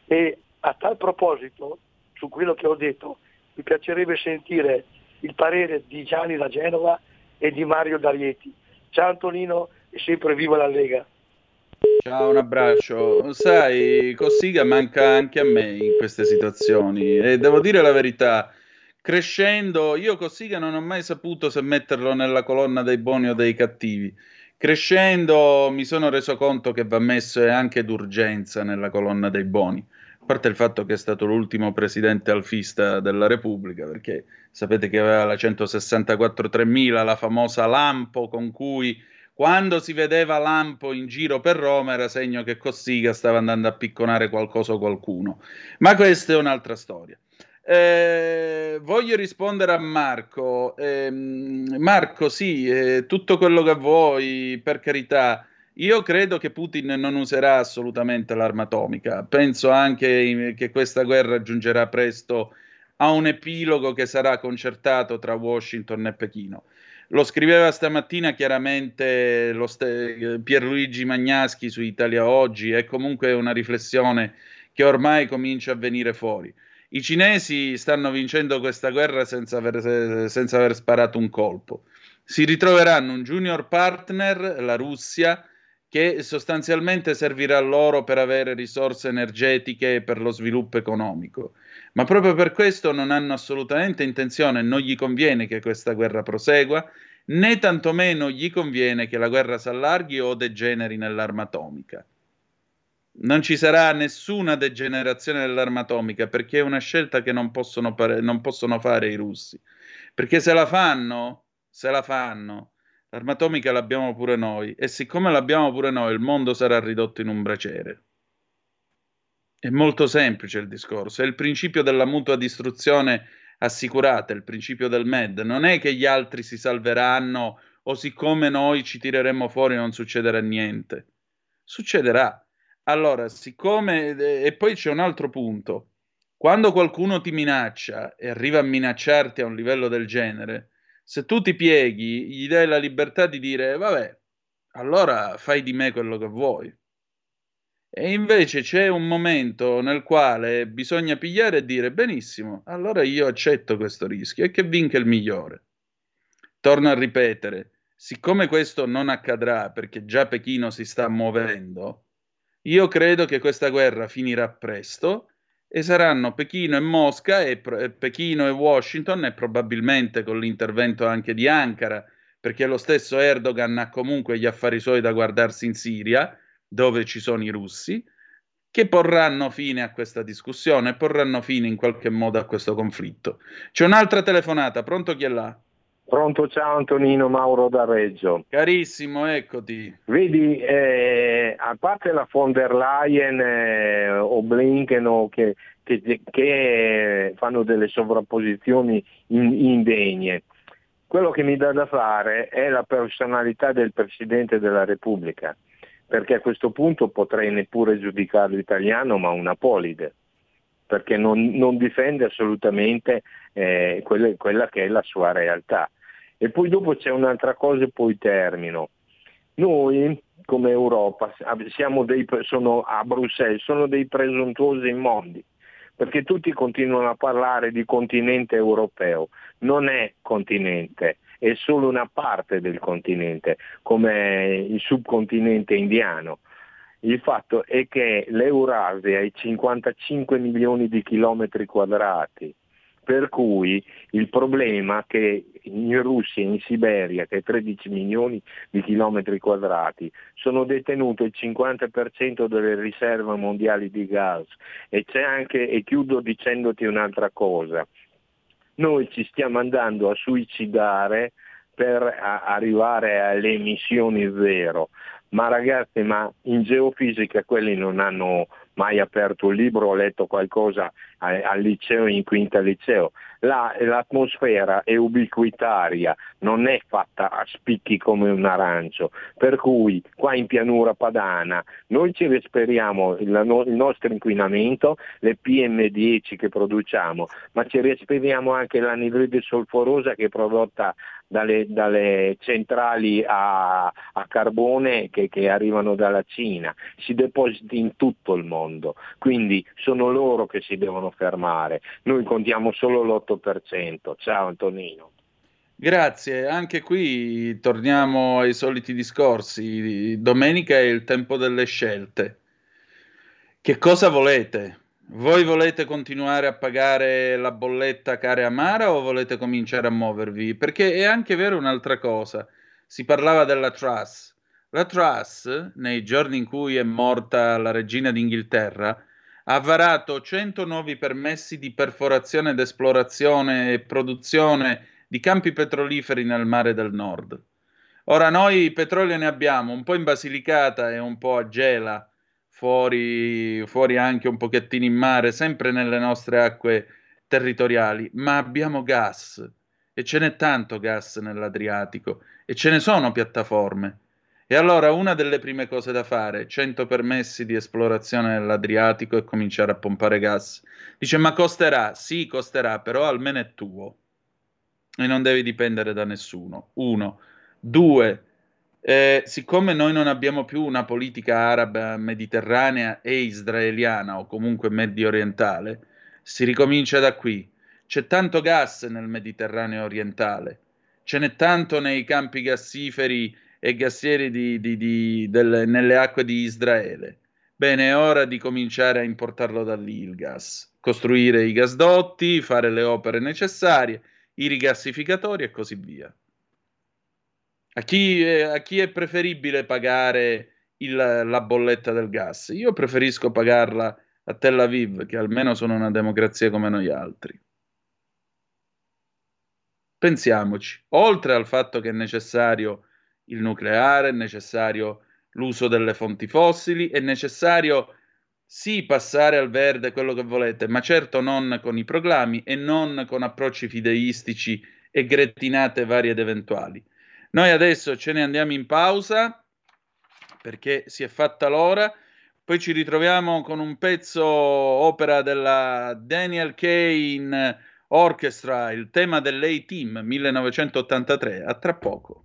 E a tal proposito, su quello che ho detto, mi piacerebbe sentire il parere di Gianni da Genova e di Mario D'Arieti. Ciao Antonino e sempre viva la Lega. Ciao, un abbraccio. Sai, Cossiga manca anche a me in queste situazioni e devo dire la verità. Crescendo, io Cossiga non ho mai saputo se metterlo nella colonna dei buoni o dei cattivi. Crescendo mi sono reso conto che va messo anche d'urgenza nella colonna dei buoni. Parte il fatto che è stato l'ultimo presidente alfista della Repubblica, perché sapete che aveva la 164 3000, la famosa lampo con cui quando si vedeva Lampo in giro per Roma era segno che Cossiga stava andando a picconare qualcosa o qualcuno. Ma questa è un'altra storia. Eh, voglio rispondere a Marco. Eh, Marco, sì, eh, tutto quello che vuoi, per carità. Io credo che Putin non userà assolutamente l'arma atomica. Penso anche che questa guerra giungerà presto a un epilogo che sarà concertato tra Washington e Pechino. Lo scriveva stamattina chiaramente st- Pierluigi Magnaschi su Italia Oggi, è comunque una riflessione che ormai comincia a venire fuori. I cinesi stanno vincendo questa guerra senza aver, senza aver sparato un colpo. Si ritroveranno un junior partner, la Russia, che sostanzialmente servirà loro per avere risorse energetiche e per lo sviluppo economico. Ma proprio per questo non hanno assolutamente intenzione, non gli conviene che questa guerra prosegua, né tantomeno gli conviene che la guerra si allarghi o degeneri nell'arma atomica. Non ci sarà nessuna degenerazione dell'arma atomica perché è una scelta che non possono, pare- non possono fare i russi. Perché se la fanno, se la fanno, l'arma atomica l'abbiamo pure noi e siccome l'abbiamo pure noi, il mondo sarà ridotto in un braciere. È molto semplice il discorso, è il principio della mutua distruzione assicurata, il principio del MED. Non è che gli altri si salveranno o siccome noi ci tireremo fuori non succederà niente. Succederà. Allora, siccome... E poi c'è un altro punto. Quando qualcuno ti minaccia e arriva a minacciarti a un livello del genere, se tu ti pieghi, gli dai la libertà di dire, vabbè, allora fai di me quello che vuoi. E invece c'è un momento nel quale bisogna pigliare e dire benissimo, allora io accetto questo rischio e che vinca il migliore. Torno a ripetere, siccome questo non accadrà perché già Pechino si sta muovendo, io credo che questa guerra finirà presto e saranno Pechino e Mosca e, e Pechino e Washington e probabilmente con l'intervento anche di Ankara, perché lo stesso Erdogan ha comunque gli affari suoi da guardarsi in Siria dove ci sono i russi, che porranno fine a questa discussione porranno fine in qualche modo a questo conflitto. C'è un'altra telefonata, pronto chi è là? Pronto, ciao Antonino Mauro da Reggio. Carissimo, eccoti. Vedi, eh, a parte la von der Leyen eh, o Blinken o che, che, che, fanno delle sovrapposizioni in, indegne, quello che mi dà da fare è la personalità del Presidente della Repubblica perché a questo punto potrei neppure giudicarlo italiano, ma una polide, perché non, non difende assolutamente eh, quella, quella che è la sua realtà. E poi dopo c'è un'altra cosa e poi termino. Noi come Europa dei, sono a Bruxelles, sono dei presuntuosi immondi, perché tutti continuano a parlare di continente europeo, non è continente, è solo una parte del continente, come il subcontinente indiano. Il fatto è che l'Eurasia ha 55 milioni di chilometri quadrati, per cui il problema che in Russia e in Siberia, che è 13 milioni di chilometri quadrati, sono detenute il 50% delle riserve mondiali di gas. E c'è anche, e chiudo dicendoti un'altra cosa, noi ci stiamo andando a suicidare per arrivare alle emissioni zero, Ma ragazzi, ma in geofisica quelli non hanno mai aperto un libro, ho letto qualcosa al liceo, in quinta liceo. La, l'atmosfera è ubiquitaria, non è fatta a spicchi come un arancio, per cui qua in pianura padana noi ci respiriamo il, il nostro inquinamento, le PM10 che produciamo, ma ci respiriamo anche l'anidride solforosa che è prodotta dalle, dalle centrali a, a carbone che, che, arrivano dalla Cina, si depositi in tutto il mondo, quindi sono loro che si devono fermare, noi contiamo solo l'8%. Ciao Antonino. Grazie, anche qui torniamo ai soliti discorsi. Domenica è il tempo delle scelte. Che cosa volete? Voi volete continuare a pagare la bolletta cara e amara o volete cominciare a muovervi? Perché è anche vero un'altra cosa. Si parlava della Truss. La Truss, nei giorni in cui è morta la regina d'Inghilterra, ha varato 100 nuovi permessi di perforazione ed esplorazione e produzione di campi petroliferi nel mare del nord. Ora noi petrolio ne abbiamo un po' in Basilicata e un po' a Gela fuori, fuori anche un pochettino in mare, sempre nelle nostre acque territoriali, ma abbiamo gas e ce n'è tanto gas nell'Adriatico e ce ne sono piattaforme. E allora una delle prime cose da fare, 100 permessi di esplorazione nell'Adriatico e cominciare a pompare gas. Dice, ma costerà? Sì, costerà, però almeno è tuo. E non devi dipendere da nessuno. Uno. Due, eh, siccome noi non abbiamo più una politica araba mediterranea e israeliana o comunque medio orientale, si ricomincia da qui. C'è tanto gas nel Mediterraneo orientale, ce n'è tanto nei campi gassiferi e gassieri di, di, di, delle, nelle acque di Israele. Bene, è ora di cominciare a importarlo da lì il gas, costruire i gasdotti, fare le opere necessarie, i rigassificatori e così via. A chi, a chi è preferibile pagare il, la bolletta del gas? Io preferisco pagarla a Tel Aviv, che almeno sono una democrazia come noi altri. Pensiamoci, oltre al fatto che è necessario il nucleare, è necessario l'uso delle fonti fossili, è necessario sì passare al verde quello che volete, ma certo non con i proclami e non con approcci fideistici e grettinate varie ed eventuali. Noi adesso ce ne andiamo in pausa perché si è fatta l'ora. Poi ci ritroviamo con un pezzo opera della Daniel Kane Orchestra, il tema dell'A-Team 1983. A tra poco.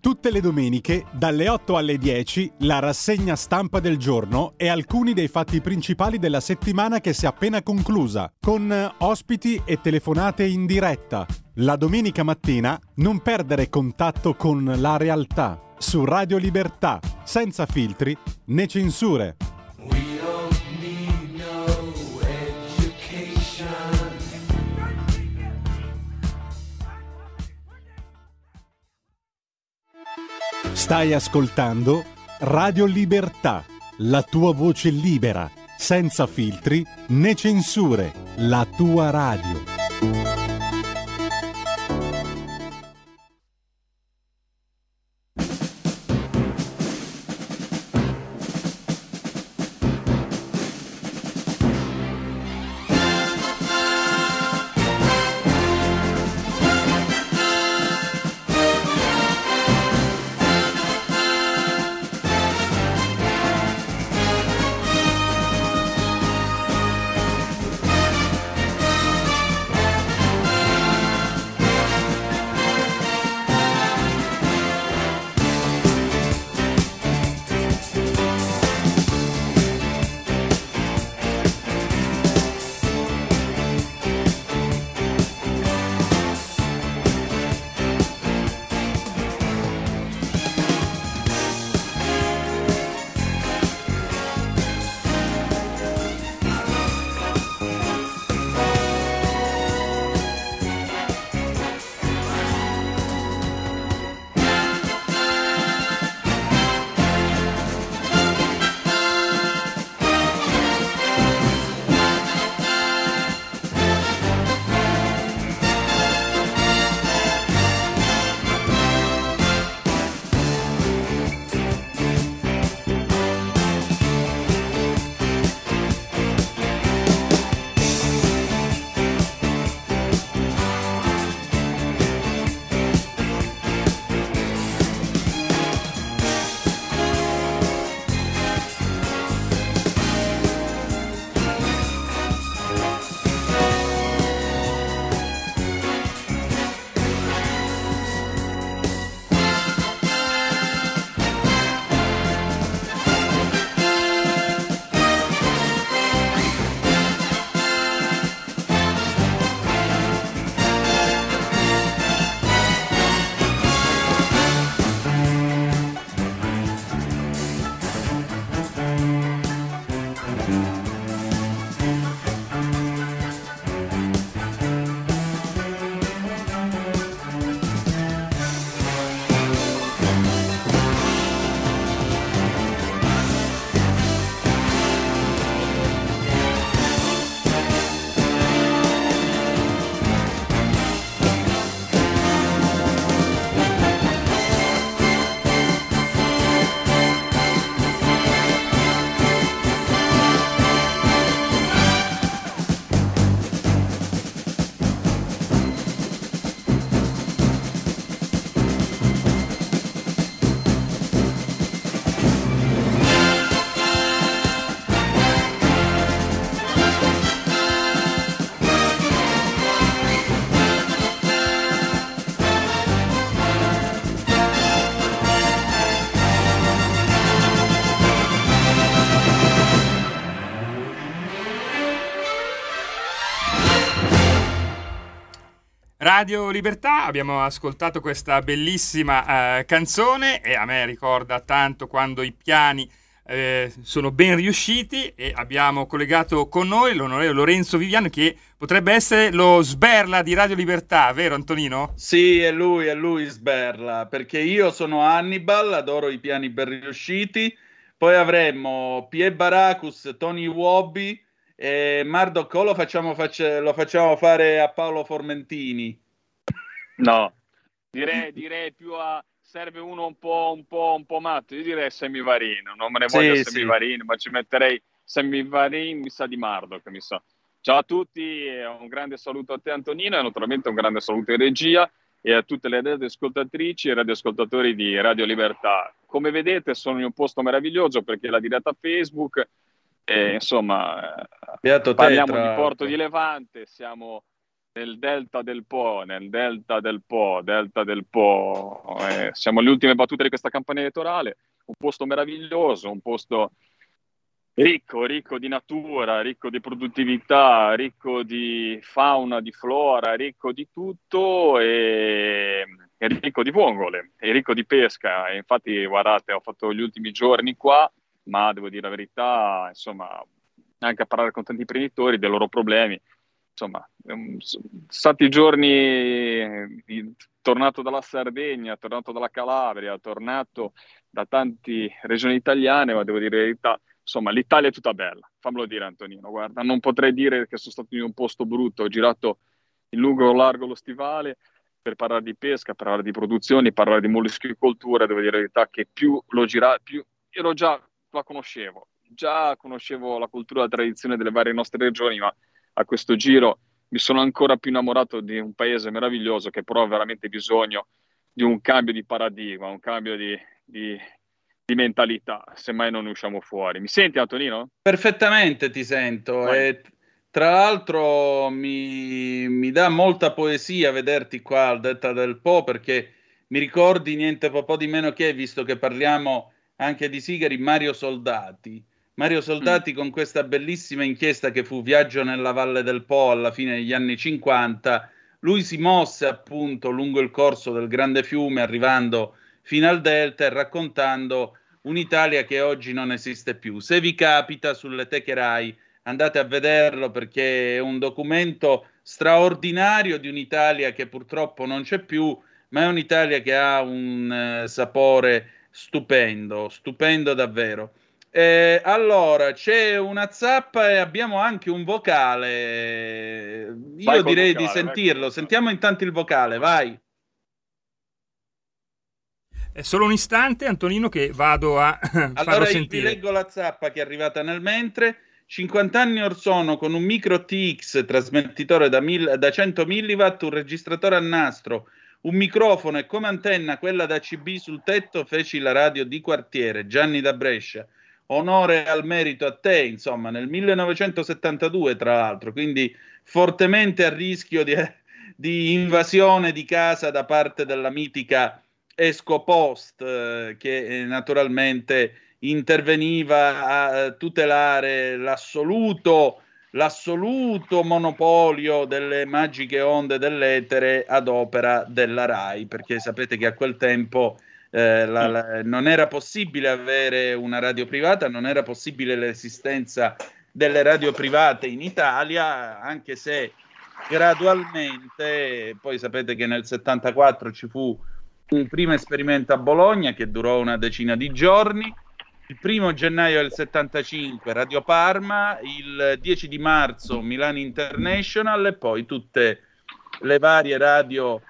Tutte le domeniche, dalle 8 alle 10, la rassegna stampa del giorno e alcuni dei fatti principali della settimana che si è appena conclusa, con ospiti e telefonate in diretta. La domenica mattina non perdere contatto con la realtà su Radio Libertà, senza filtri né censure. Stai ascoltando Radio Libertà, la tua voce libera, senza filtri né censure, la tua radio. Radio Libertà, abbiamo ascoltato questa bellissima eh, canzone e a me ricorda tanto quando i piani eh, sono ben riusciti e abbiamo collegato con noi l'onorevole Lorenzo Viviano che potrebbe essere lo sberla di Radio Libertà, vero Antonino? Sì, è lui, è lui sberla, perché io sono Hannibal, adoro i piani ben riusciti, poi avremmo Pie Baracus, Tony Wobby e Mardok lo facciamo, face- lo facciamo fare a Paolo Formentini. No, direi, direi più a serve uno un po', un po', un po' matto. Io direi Semivarino, non me ne voglio sì, Semivarino, sì. ma ci metterei Semivarino, mi sa di Mardo, che mi sa. Ciao a tutti, un grande saluto a te Antonino e naturalmente un grande saluto in regia e a tutte le radioascoltatrici e radioascoltatori di Radio Libertà. Come vedete sono in un posto meraviglioso perché la diretta Facebook, e, insomma, Beato parliamo te, di Porto di Levante, siamo nel delta del Po, nel delta del Po, delta del Po. Eh, siamo alle ultime battute di questa campagna elettorale, un posto meraviglioso, un posto ricco, ricco di natura, ricco di produttività, ricco di fauna, di flora, ricco di tutto e, e ricco di vongole, e ricco di pesca. E infatti, guardate, ho fatto gli ultimi giorni qua, ma devo dire la verità, insomma, anche a parlare con tanti imprenditori dei loro problemi insomma, sono stati giorni eh, tornato dalla Sardegna, tornato dalla Calabria, tornato da tante regioni italiane, ma devo dire la verità, insomma, l'Italia è tutta bella, fammelo dire Antonino, guarda, non potrei dire che sono stato in un posto brutto, ho girato in lungo e largo lo stivale per parlare di pesca, parlare di produzioni, parlare di molluschicoltura, devo dire la verità che più l'ho girato, più ero già, la conoscevo, già conoscevo la cultura la tradizione delle varie nostre regioni, ma a questo giro mi sono ancora più innamorato di un paese meraviglioso che però ha veramente bisogno di un cambio di paradigma, un cambio di, di, di mentalità, se mai non ne usciamo fuori. Mi senti Antonino? Perfettamente ti sento e tra l'altro mi, mi, dà molta poesia vederti qua al Detta del Po perché mi ricordi niente po' di meno che, visto che parliamo anche di sigari, Mario Soldati Mario Soldati mm. con questa bellissima inchiesta che fu Viaggio nella Valle del Po alla fine degli anni 50, lui si mosse appunto lungo il corso del grande fiume arrivando fino al delta e raccontando un'Italia che oggi non esiste più. Se vi capita sulle teche Rai andate a vederlo perché è un documento straordinario di un'Italia che purtroppo non c'è più, ma è un'Italia che ha un eh, sapore stupendo, stupendo davvero. Eh, allora, c'è una zappa e abbiamo anche un vocale. Io vai direi vocale, di sentirlo. Vai. Sentiamo intanto il vocale, vai. È solo un istante, Antonino, che vado a allora, farlo sentire. Allora, vi leggo la zappa che è arrivata nel mentre. 50 anni or sono con un micro TX trasmettitore da, mil, da 100 mW, un registratore a nastro, un microfono e come antenna quella da CB sul tetto feci la radio di quartiere, Gianni da Brescia onore al merito a te, insomma, nel 1972 tra l'altro, quindi fortemente a rischio di, di invasione di casa da parte della mitica Escopost, eh, che eh, naturalmente interveniva a tutelare l'assoluto, l'assoluto monopolio delle magiche onde dell'etere ad opera della RAI, perché sapete che a quel tempo eh, la, la, non era possibile avere una radio privata, non era possibile l'esistenza delle radio private in Italia, anche se gradualmente, poi sapete che nel 74 ci fu il primo esperimento a Bologna che durò una decina di giorni, il primo gennaio del 75 Radio Parma, il 10 di marzo Milano International e poi tutte le varie radio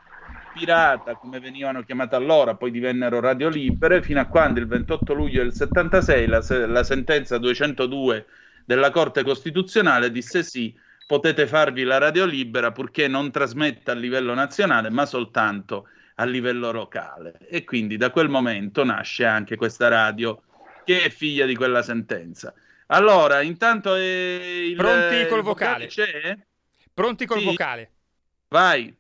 pirata, come venivano chiamate allora, poi divennero radio libere, fino a quando il 28 luglio del 76 la, la sentenza 202 della Corte Costituzionale disse sì, potete farvi la radio libera purché non trasmetta a livello nazionale, ma soltanto a livello locale. E quindi da quel momento nasce anche questa radio che è figlia di quella sentenza. Allora, intanto eh, il, Pronti col vocale? C'è? Pronti col sì. vocale? Vai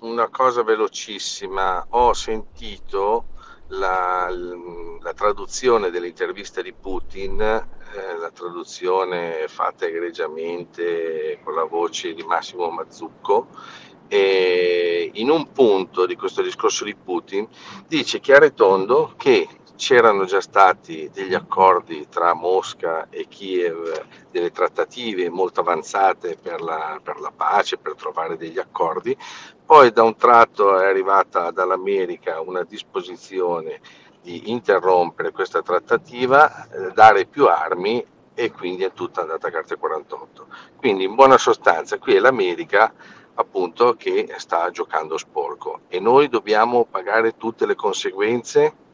una cosa velocissima, ho sentito la, la traduzione dell'intervista di Putin, eh, la traduzione fatta egregiamente con la voce di Massimo Mazzucco e in un punto di questo discorso di Putin dice chiaro e tondo che c'erano già stati degli accordi tra Mosca e Kiev, delle trattative molto avanzate per la, per la, pace, per trovare degli accordi, poi da un tratto è arrivata dall'America una disposizione di interrompere questa trattativa, eh, dare più armi e quindi è tutta andata a carte 48. Quindi in buona sostanza qui è l'America appunto che sta giocando sporco e noi dobbiamo pagare tutte le conseguenze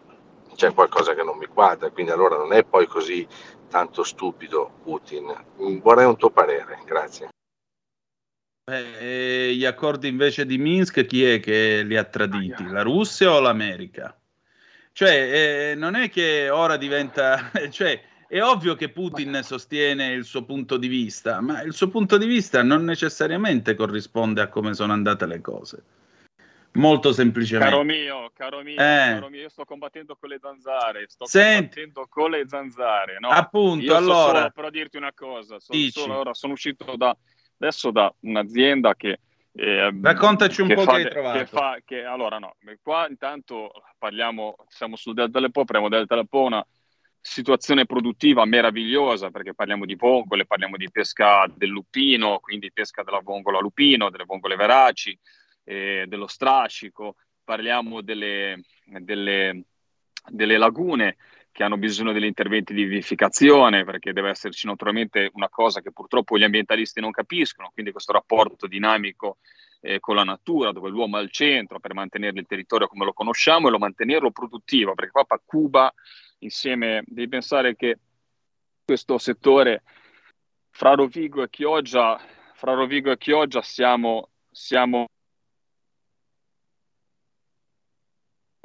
c'è qualcosa che non mi quadra, quindi allora non è poi così tanto stupido Putin. Vorrei un tuo parere, grazie. Beh, gli accordi invece di Minsk chi è che li ha traditi? La Russia o l'America? Cioè, eh, non è che ora diventa... Cioè, è ovvio che Putin sostiene il suo punto di vista, ma il suo punto di vista non necessariamente corrisponde a come sono andate le cose. Molto semplicemente. Caro mio, caro mio, eh. caro mio, io sto combattendo con le zanzare, sto Senti. combattendo con le zanzare, no? Appunto, io allora. Solo, però dirti una cosa, sono, solo, ora, sono uscito da, adesso da un'azienda che... Eh, Raccontaci un che po' fa che hai trovato. Che fa, che, allora no, qua intanto parliamo, siamo sul Delta del Po, parliamo del Delta del Po, una situazione produttiva meravigliosa perché parliamo di vongole, parliamo di pesca del lupino, quindi pesca della vongola lupino, delle vongole veraci, eh, dello strascico, parliamo delle, delle, delle lagune che hanno bisogno degli interventi di vivificazione perché deve esserci naturalmente una cosa che purtroppo gli ambientalisti non capiscono, quindi questo rapporto dinamico eh, con la natura dove l'uomo è al centro per mantenere il territorio come lo conosciamo e lo mantenerlo produttivo, perché qua Cuba insieme devi pensare che questo settore fra Rovigo e Chioggia, fra Rovigo e Chioggia siamo, siamo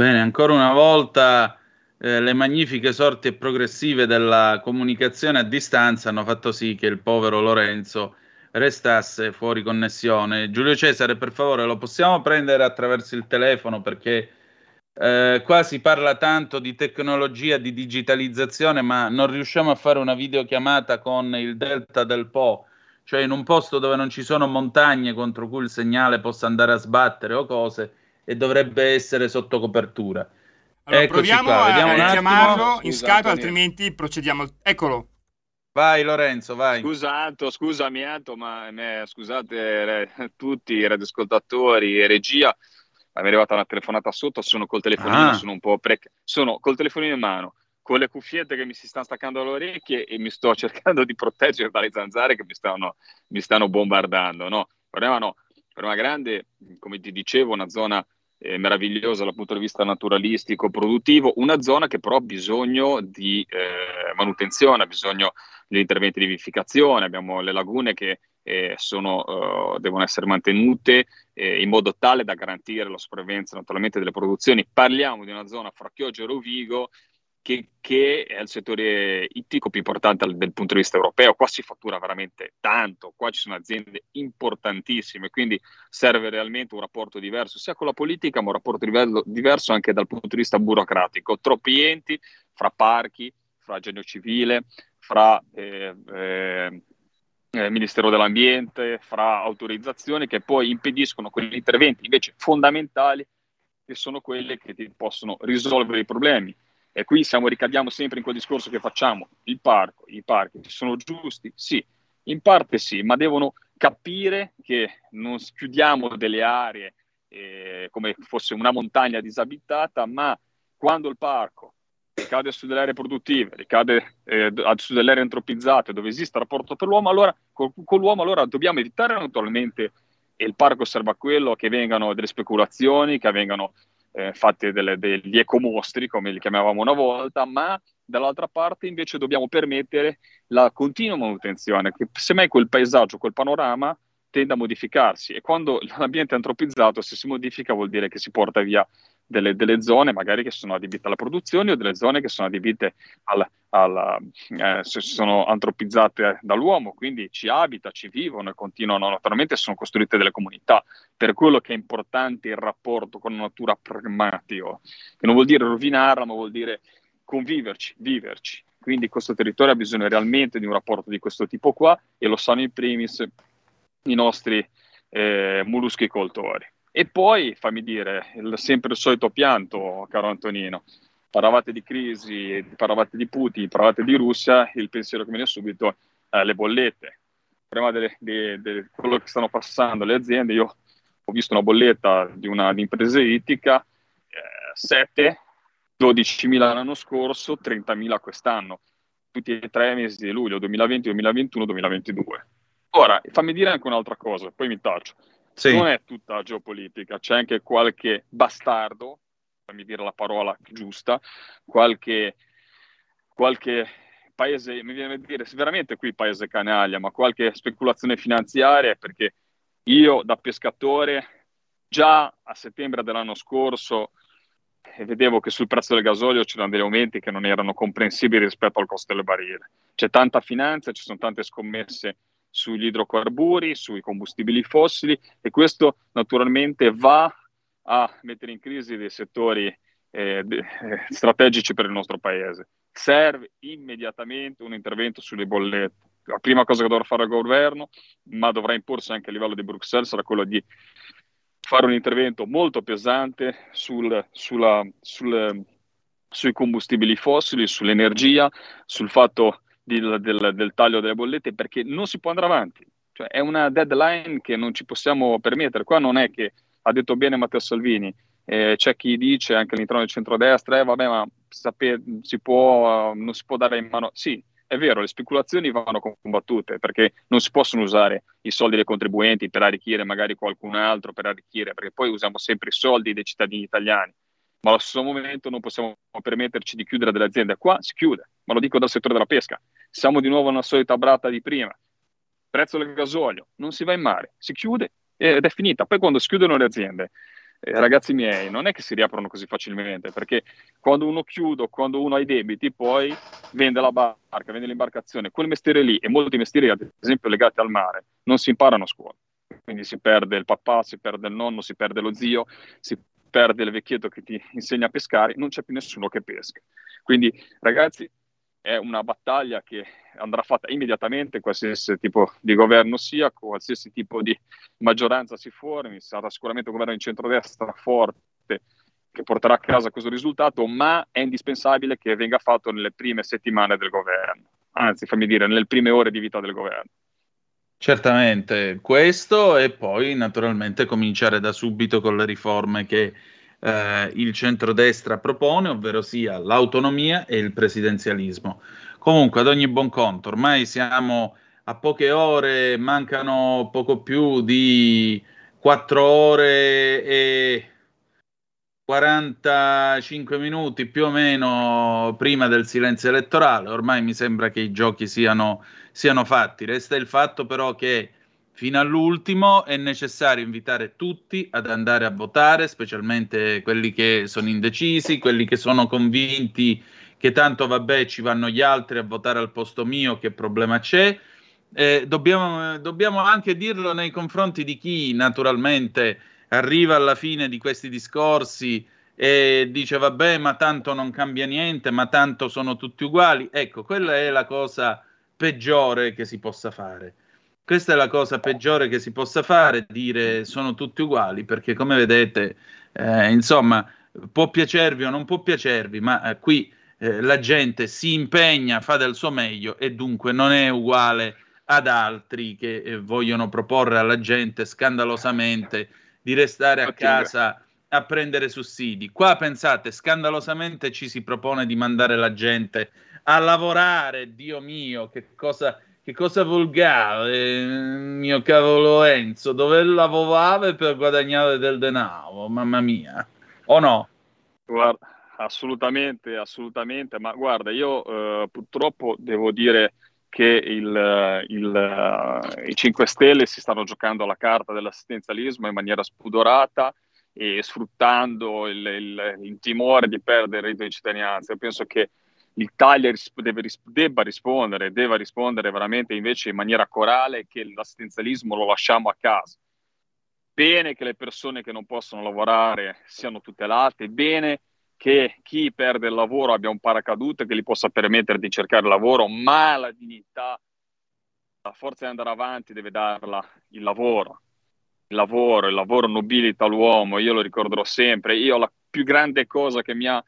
Bene, ancora una volta eh, le magnifiche sorti e progressive della comunicazione a distanza hanno fatto sì che il povero Lorenzo restasse fuori connessione. Giulio Cesare, per favore, lo possiamo prendere attraverso il telefono perché eh, qua si parla tanto di tecnologia, di digitalizzazione, ma non riusciamo a fare una videochiamata con il delta del Po, cioè in un posto dove non ci sono montagne contro cui il segnale possa andare a sbattere o cose e dovrebbe essere sotto copertura. Allora, Eccoci proviamo qua, a richiamarlo attimo. in scatola, altrimenti procediamo. Eccolo. Vai Lorenzo, vai. Scusa Anto, scusami Anto, ma me- scusate eh, tutti i radioascoltatori e regia, mi è arrivata una telefonata sotto, sono col telefonino, Ah. sono un po' prec- sono col telefonino in mano, con le cuffiette che mi si stanno staccando alle orecchie e mi sto cercando di proteggere dalle zanzare che mi stanno, mi stanno bombardando, no? Problema no, per una grande, come ti dicevo, una zona eh, meravigliosa dal punto di vista naturalistico, produttivo, una zona che però ha bisogno di eh, manutenzione, ha bisogno degli interventi di vivificazione, abbiamo le lagune che eh, sono, eh, devono essere mantenute eh, in modo tale da garantire la sopravvivenza naturalmente delle produzioni. Parliamo di una zona fra Chioggia e Rovigo che, che è il settore ittico più importante dal, punto di vista europeo. Qua si fattura veramente tanto, qua ci sono aziende importantissime, quindi serve realmente un rapporto diverso sia con la politica, ma un rapporto livello- diverso anche dal punto di vista burocratico. Troppi enti fra parchi, fra genio civile, fra eh, eh, eh, Ministero dell'Ambiente, fra autorizzazioni che poi impediscono quegli interventi invece fondamentali che sono quelle che ti possono risolvere i problemi. E qui siamo, ricadiamo sempre in quel discorso che facciamo, il parco, i parchi sono giusti? Sì, in parte sì, ma devono capire che non chiudiamo delle aree eh, come fosse una montagna disabitata, ma quando il parco ricade su delle aree produttive, ricade eh, su delle aree antropizzate dove esiste rapporto per l'uomo, allora con, con l'uomo allora dobbiamo evitare naturalmente e il parco serve a quello che vengano delle speculazioni, che vengano eh, fatte delle, degli ecomostri, come li chiamavamo una volta, ma dall'altra parte invece dobbiamo permettere la continua manutenzione, che semmai quel paesaggio, quel panorama tende a modificarsi e quando l'ambiente è antropizzato, se si modifica vuol dire che si porta via delle, delle zone magari che sono adibite alla produzione o delle zone che sono adibite al, alla, eh, sono antropizzate dall'uomo, quindi ci abita, ci vivono e continuano, naturalmente sono costruite delle comunità, per quello che è importante il rapporto con la natura pragmatico, che non vuol dire rovinarla, ma vuol dire conviverci, viverci. Quindi questo territorio ha bisogno realmente di un rapporto di questo tipo qua e lo sanno in primis i nostri eh, molluschicoltori. E poi, fammi dire, il, sempre il solito pianto, caro Antonino, parlavate di crisi, parlavate di Putin, parlavate di Russia, il pensiero che viene subito è le bollette. Prima di quello che stanno passando le aziende, io ho visto una bolletta di una di impresa ittica, eh, 7, 12.000 l'anno scorso, 30.000 quest'anno, tutti e tre mesi di luglio 2020, 2021, 2022. Ora, fammi dire anche un'altra cosa, poi mi taccio. Sì. Non è tutta geopolitica, c'è anche qualche bastardo, fammi dire la parola giusta, qualche, qualche paese, mi viene a dire, veramente qui paese canaglia, ma qualche speculazione finanziaria, perché io da pescatore già a settembre dell'anno scorso eh, vedevo che sul prezzo del gasolio c'erano degli aumenti che non erano comprensibili rispetto al costo del barile. C'è tanta finanza, ci sono tante scommesse sugli idrocarburi, sui combustibili fossili e questo naturalmente va a mettere in crisi dei settori eh, eh, strategici per il nostro paese. Serve immediatamente un intervento sulle bollette la prima cosa che dovrà fare il governo, ma dovrà imporsi anche a livello di Bruxelles, sarà quello di fare un intervento molto pesante sul, sulla, sul, sui combustibili fossili, sull'energia, sul fatto di, del, del, taglio delle bollette, perché non si può andare avanti. Cioè, è una deadline che non ci possiamo permettere. Qua non è che ha detto bene Matteo Salvini, eh, c'è chi dice anche all'interno del centrodestra, eh, vabbè, ma sape- si può, non si può dare in mano. Sì, è vero, le speculazioni vanno combattute perché non si possono usare i soldi dei contribuenti per arricchire magari qualcun altro, per arricchire, perché poi usiamo sempre i soldi dei cittadini italiani. Ma allo stesso momento non possiamo permetterci di chiudere delle aziende. Qua si chiude, ma lo dico dal settore della pesca. Siamo di nuovo nella solita brata di prima. Prezzo del gasolio, non si va in mare, si chiude ed è finita. Poi quando si chiudono le aziende, eh, ragazzi miei, non è che si riaprono così facilmente, perché quando uno chiude, quando uno ha i debiti, poi vende la barca, vende l'imbarcazione. Quel mestiere lì e molti mestieri, ad esempio legati al mare, non si imparano a scuola. Quindi si perde il papà, si perde il nonno, si perde lo zio, si perde il vecchietto che ti insegna a pescare, non c'è più nessuno che pesca. Quindi, ragazzi, è una battaglia che andrà fatta immediatamente, qualsiasi tipo di governo sia, qualsiasi tipo di maggioranza si formi, sarà sicuramente un governo di centrodestra forte che porterà a casa questo risultato, ma è indispensabile che venga fatto nelle prime settimane del governo, anzi fammi dire nelle prime ore di vita del governo. Certamente questo e poi naturalmente cominciare da subito con le riforme che eh, il centrodestra propone, ovvero sia l'autonomia e il presidenzialismo. Comunque, ad ogni buon conto, ormai siamo a poche ore, mancano poco più di 4 ore e 45 minuti più o meno prima del silenzio elettorale. Ormai mi sembra che i giochi siano, siano fatti. Resta il fatto però che fino all'ultimo è necessario invitare tutti ad andare a votare, specialmente quelli che sono indecisi, quelli che sono convinti che tanto vabbè ci vanno gli altri a votare al posto mio, che problema c'è. Eh, dobbiamo, dobbiamo anche dirlo nei confronti di chi naturalmente arriva alla fine di questi discorsi e dice vabbè ma tanto non cambia niente, ma tanto sono tutti uguali. Ecco, quella è la cosa peggiore che si possa fare questa è la cosa peggiore che si possa fare, dire sono tutti uguali, perché come vedete, eh, insomma, può piacervi o non può piacervi, ma eh, qui eh, la gente si impegna, fa del suo meglio e dunque non è uguale ad altri che eh, vogliono proporre alla gente scandalosamente di restare a casa a prendere sussidi. Qua pensate, scandalosamente ci si propone di mandare la gente a lavorare, Dio mio, che cosa che cosa volgare, mio caro Lorenzo, dove lavorare per guadagnare del denaro, mamma mia, o no? Guarda, assolutamente, assolutamente, ma guarda, io eh, purtroppo devo dire che il, il, uh, i 5 Stelle si stanno giocando la carta dell'assistenzialismo in maniera spudorata e sfruttando il, il timore di perdere il reddito di cittadinanza. Io penso che l'Italia deve, debba rispondere, deve rispondere veramente invece in maniera corale che l'assistenzialismo lo lasciamo a casa. Bene che le persone che non possono lavorare siano tutelate, bene che chi perde il lavoro abbia un paracadute che gli possa permettere di cercare lavoro, ma la dignità, la forza di andare avanti deve darla il lavoro. il lavoro, il lavoro nobilita l'uomo, io lo ricorderò sempre. Io la più grande cosa che mi ha,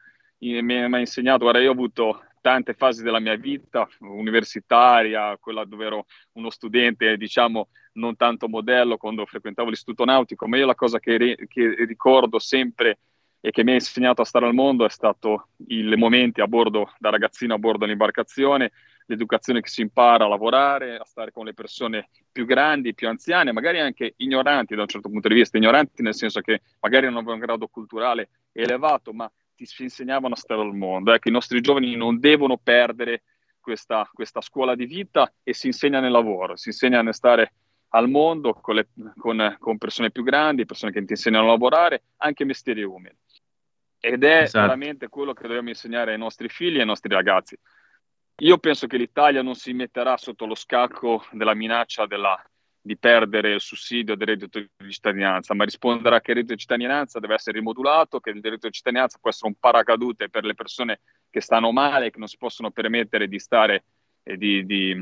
mi ha insegnato, guarda, io ho avuto tante fasi della mia vita, universitaria, quella dove ero uno studente, diciamo, non tanto modello quando frequentavo l'istituto nautico, ma io la cosa che, ri- che ricordo sempre e che mi ha insegnato a stare al mondo è stato i momenti a bordo, da ragazzino a bordo dell'imbarcazione, l'educazione che si impara a lavorare, a stare con le persone più grandi, più anziane, magari anche ignoranti da un certo punto di vista, ignoranti nel senso che magari non avevano un grado culturale elevato, ma ti insegnavano a stare al mondo. Ecco, i nostri giovani non devono perdere questa, questa scuola di vita e si insegna nel lavoro, si insegna a stare al mondo con, le, con, con, persone più grandi, persone che ti insegnano a lavorare, anche mestieri umili. Ed è esatto. veramente quello che dobbiamo insegnare ai nostri figli e ai nostri ragazzi. Io penso che l'Italia non si metterà sotto lo scacco della minaccia della, di perdere il sussidio del reddito di cittadinanza, ma risponderà che il reddito di cittadinanza deve essere rimodulato, che il reddito di cittadinanza può essere un paracadute per le persone che stanno male, che non si possono permettere di stare e di, di,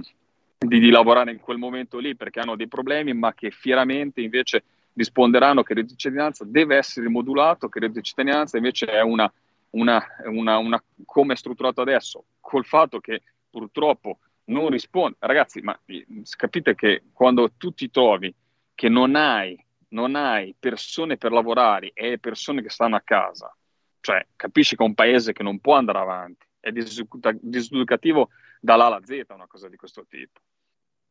di, di lavorare in quel momento lì perché hanno dei problemi, ma che fieramente invece risponderanno che il reddito di cittadinanza deve essere rimodulato, che il reddito di cittadinanza invece è una, una, una, una come è strutturato adesso, col fatto che purtroppo non risponde. Ragazzi, ma capite che quando tu ti trovi che non hai, non hai persone per lavorare e persone che stanno a casa, cioè capisci che è un paese che non può andare avanti, è diseducativo dall'A alla Z una cosa di questo tipo.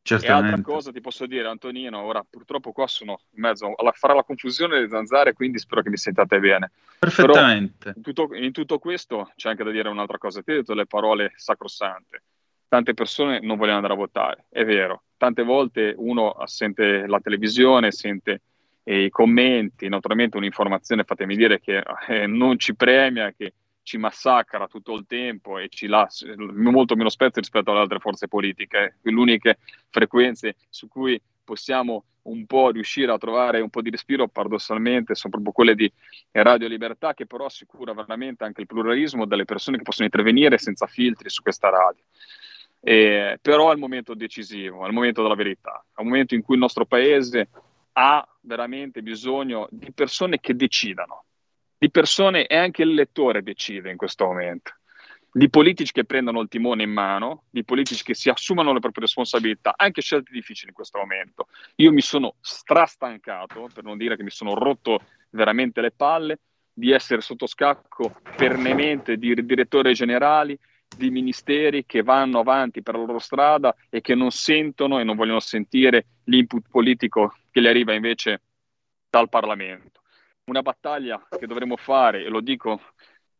Certamente. E altra cosa ti posso dire, Antonino, ora purtroppo qua sono in mezzo a fare la confusione delle zanzare, quindi spero che mi sentiate bene. Perfettamente. In tutto, in tutto, questo c'è anche da dire un'altra cosa, ti ho detto le parole sacrosante tante persone non vogliono andare a votare, è vero. Tante volte uno sente la televisione, sente eh, i commenti, naturalmente un'informazione, fatemi dire, che eh, non ci premia, che ci massacra tutto il tempo e ci lascia molto meno spezzi rispetto alle altre forze politiche. Le uniche frequenze su cui possiamo un po' riuscire a trovare un po' di respiro, paradossalmente, sono proprio quelle di Radio Libertà, che però assicura veramente anche il pluralismo delle persone che possono intervenire senza filtri su questa radio. Eh, però è il momento decisivo, è il momento della verità, è il momento in cui il nostro paese ha veramente bisogno di persone che decidano, di persone e anche il lettore decide in questo momento, di politici che prendano il timone in mano, di politici che si assumano le proprie responsabilità, anche scelte difficili in questo momento. Io mi sono strastancato, per non dire che mi sono rotto veramente le palle, di essere sotto scacco permanente di direttori generali, di ministeri che vanno avanti per la loro strada e che non sentono e non vogliono sentire l'input politico che gli arriva invece dal Parlamento. Una battaglia che dovremo fare, e lo dico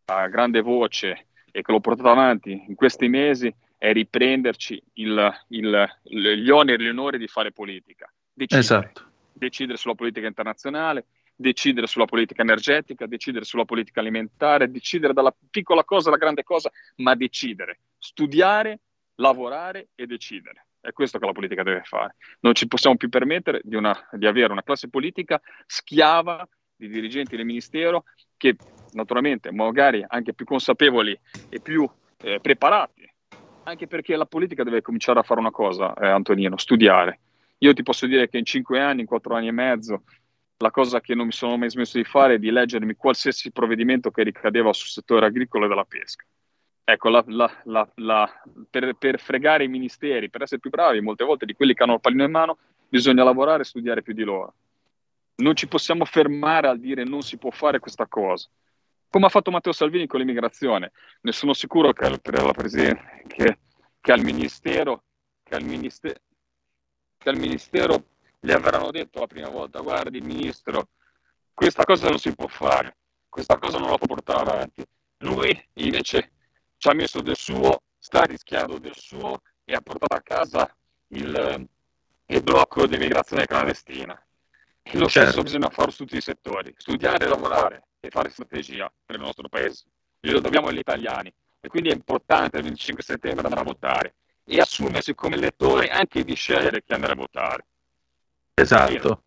a grande voce e che l'ho portato avanti in questi mesi, è riprenderci il, il, gli oneri e gli onori di fare politica. Decidere, esatto. decidere sulla politica internazionale, decidere sulla politica energetica, decidere sulla politica alimentare, decidere dalla piccola cosa alla grande cosa, ma decidere, studiare, lavorare e decidere. È questo che la politica deve fare. Non ci possiamo più permettere di, una, di avere una classe politica schiava di dirigenti del Ministero che naturalmente magari anche più consapevoli e più eh, preparati, anche perché la politica deve cominciare a fare una cosa, eh, Antonino, studiare. Io ti posso dire che in cinque anni, in quattro anni e mezzo, la cosa che non mi sono mai smesso di fare è di leggermi qualsiasi provvedimento che ricadeva sul settore agricolo e della pesca. Ecco, la, la, la, per, per, fregare i ministeri, per essere più bravi, molte volte di quelli che hanno il pallino in mano, bisogna lavorare e studiare più di loro. Non ci possiamo fermare a dire non si può fare questa cosa. Come ha fatto Matteo Salvini con l'immigrazione. Ne sono sicuro che, che, che al ministero, che al ministero, che al ministero gli avranno detto la prima volta, guardi ministro, questa cosa non si può fare, questa cosa non la può portare avanti. Lui invece ci ha messo del suo, sta rischiando del suo e ha portato a casa il, il blocco di immigrazione clandestina. E lo certo. stesso bisogna fare su tutti i settori, studiare, lavorare e fare strategia per il nostro paese. Glielo dobbiamo agli italiani. E quindi è importante il 25 settembre andare a votare e assumersi come elettore anche di scegliere chi andare a votare. Esatto.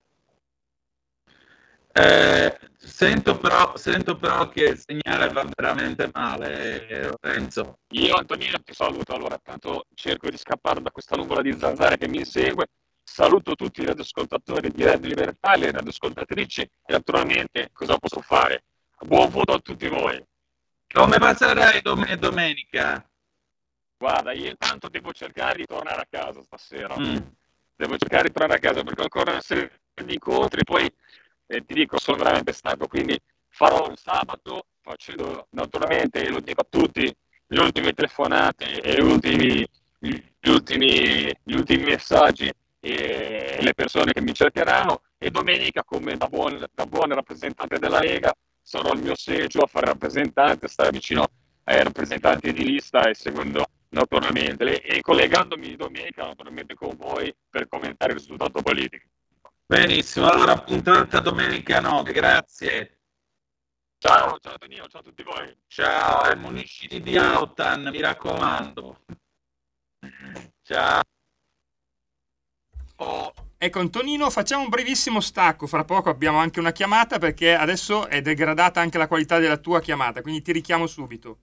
Eh, sento, però, sento, però, che il segnale va veramente male, Lorenzo. Io, Antonino, ti saluto. Allora, tanto cerco di scappare da questa nuvola di zanzare che mi insegue. saluto tutti i radioascoltatori di Radio Libertà, le radioascoltatrici e naturalmente cosa posso fare? Buon voto a tutti voi. Come passerai dom- domenica? Guarda, io intanto devo cercare di tornare a casa stasera. Mm. Devo cercare di tornare a casa perché ho ancora una serie di incontri, poi eh, ti dico, sono veramente stanco, quindi farò il sabato, facendo naturalmente, lo dico a tutti, le ultime telefonate e gli ultimi, gli ultimi, gli ultimi messaggi e le persone che mi cercheranno e domenica come da buon, da buon rappresentante della Lega sarò al mio seggio a fare rappresentante, stare vicino ai rappresentanti di lista e seguendo naturalmente e collegandomi domenica naturalmente con voi per commentare il risultato politico. Benissimo, allora appuntamento domenica notte, grazie. Ciao, ciao Tonino, ciao a tutti voi. Ciao, e munisciti di Autan, mi raccomando. Ciao. Oh. Ecco Antonino, facciamo un brevissimo stacco, fra poco abbiamo anche una chiamata perché adesso è degradata anche la qualità della tua chiamata, quindi ti richiamo subito.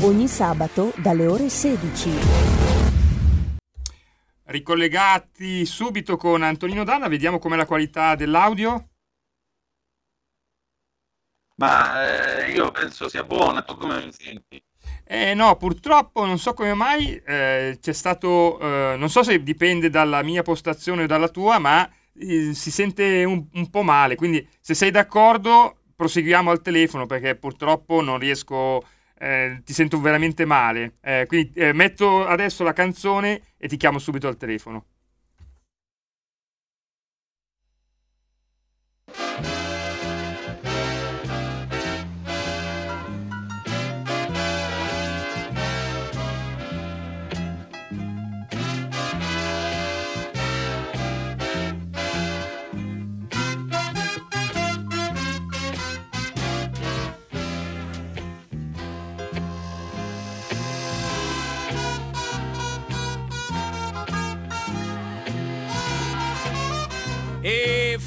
Ogni sabato dalle ore 16. Ricollegati subito con Antonino Danna, vediamo com'è la qualità dell'audio. Ma eh, io penso sia buona, tu come mi senti? Eh no, purtroppo non so come mai eh, c'è stato, eh, non so se dipende dalla mia postazione o dalla tua, ma eh, si sente un, un, po' male, quindi se sei d'accordo proseguiamo al telefono perché purtroppo non riesco, eh, ti sento veramente male. Eh, quindi eh, metto adesso la canzone e ti chiamo subito al telefono.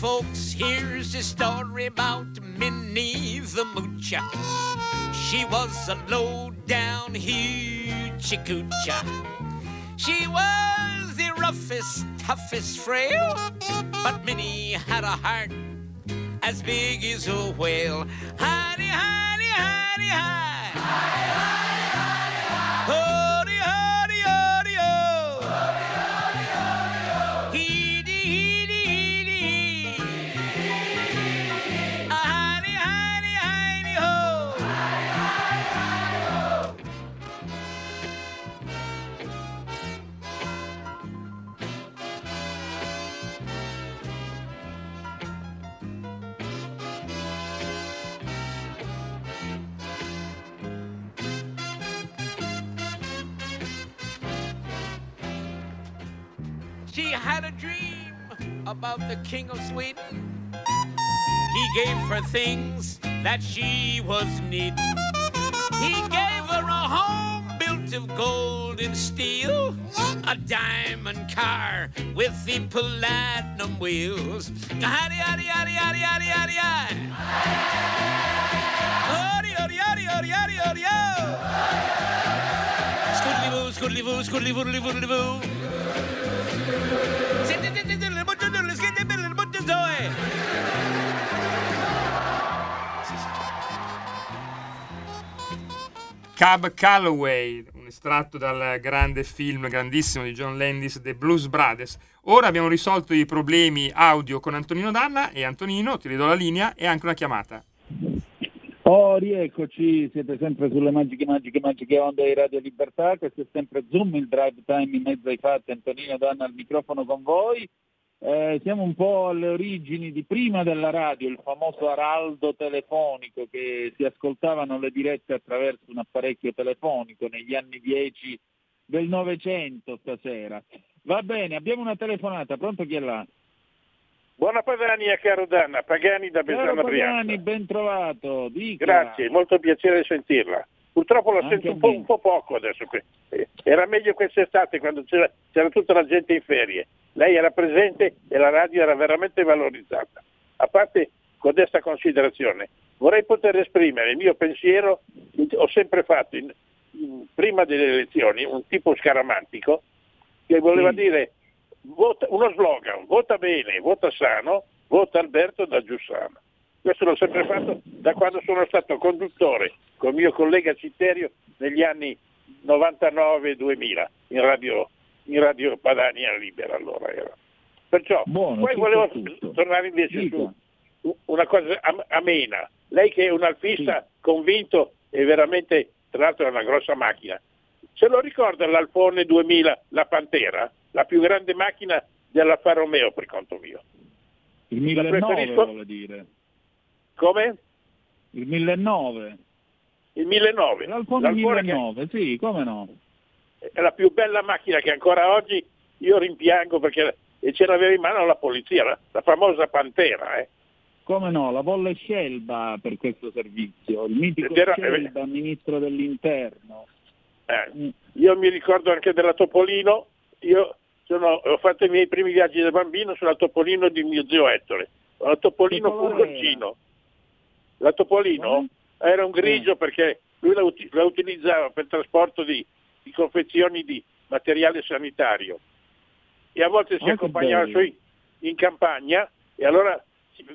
Folks, here's a story about Minnie the Moocher. She was a low down hoochie coocher. She was the roughest, toughest frail, but Minnie had a heart as big as a whale. Honey, honey, honey, hi. Honey, honey, hi. Honey, about the King of Sweden. He gave her things that she was needing. He gave her a home built of gold and steel, a diamond car with the platinum wheels. Howdy, howdy, howdy, howdy, howdy, howdy, howdy. Howdy, howdy, howdy, howdy, howdy, howdy, ho. Scoodly boo, scoodly boo, boodly boodly boo. Cab Calloway, un estratto dal grande film, grandissimo di John Landis, The Blues Brothers. Ora abbiamo risolto i problemi audio con Antonino Danna e Antonino, ti ridò la linea e anche una chiamata. Oh, rieccoci, siete sempre sulle magiche, magiche, magiche onde di Radio Libertà, questo è sempre Zoom, il drive time in mezzo ai fatti, Antonino Danna al microfono con voi. Eh, siamo un po' alle origini di prima della radio, il famoso araldo telefonico che si ascoltavano le dirette attraverso un apparecchio telefonico negli anni 10 del Novecento stasera. Va bene, abbiamo una telefonata, pronto chi è là? Buona Padania, caro Danna, Pagani da Caro Besana Pagani, ben trovato. Dica. Grazie, molto piacere sentirla. Purtroppo la Anche sento un po', un po' poco adesso. Eh, Era meglio quest'estate quando c'era, c'era tutta la gente in ferie. Lei era presente e la radio era veramente valorizzata. A parte codesta considerazione, vorrei poter esprimere il mio pensiero, ho sempre fatto in- in- prima delle elezioni un tipo scaramantico che voleva dire vota- uno slogan, vota bene, vota sano, vota Alberto da Giussano. Questo l'ho sempre fatto da quando sono stato conduttore con il mio collega Citerio negli anni 99-2000 in radio, in radio Padania Libera allora era. Perciò Buono, poi volevo tutto. tornare invece Dica. su una cosa am- amena. Lei che è un alfista convinto e veramente, tra l'altro è una grossa macchina. Se lo ricorda l'Alfone 2000, la Pantera, la più grande macchina dell'Alfa Romeo per conto mio. Il La 1009 preferisco- dire. Come? Il 1009. Il 1009. L'Alfone L'Alfone che 1009, sì, come no? è la più bella macchina che ancora oggi io rimpiango perché ce l'aveva in mano la polizia, la, la famosa Pantera. Eh. Come no, la volle Scelba per questo servizio, il mitico era- Scelba, ministro dell'interno. Eh, Io mi ricordo anche della Topolino, io sono- ho fatto i miei primi viaggi da bambino sulla Topolino di mio zio Ettore, la Topolino Che furgoncino. La Topolino era un grigio perché lui la, la utilizzava per trasporto di, di confezioni di materiale sanitario e a volte si che accompagnava bello. su in- campagna e allora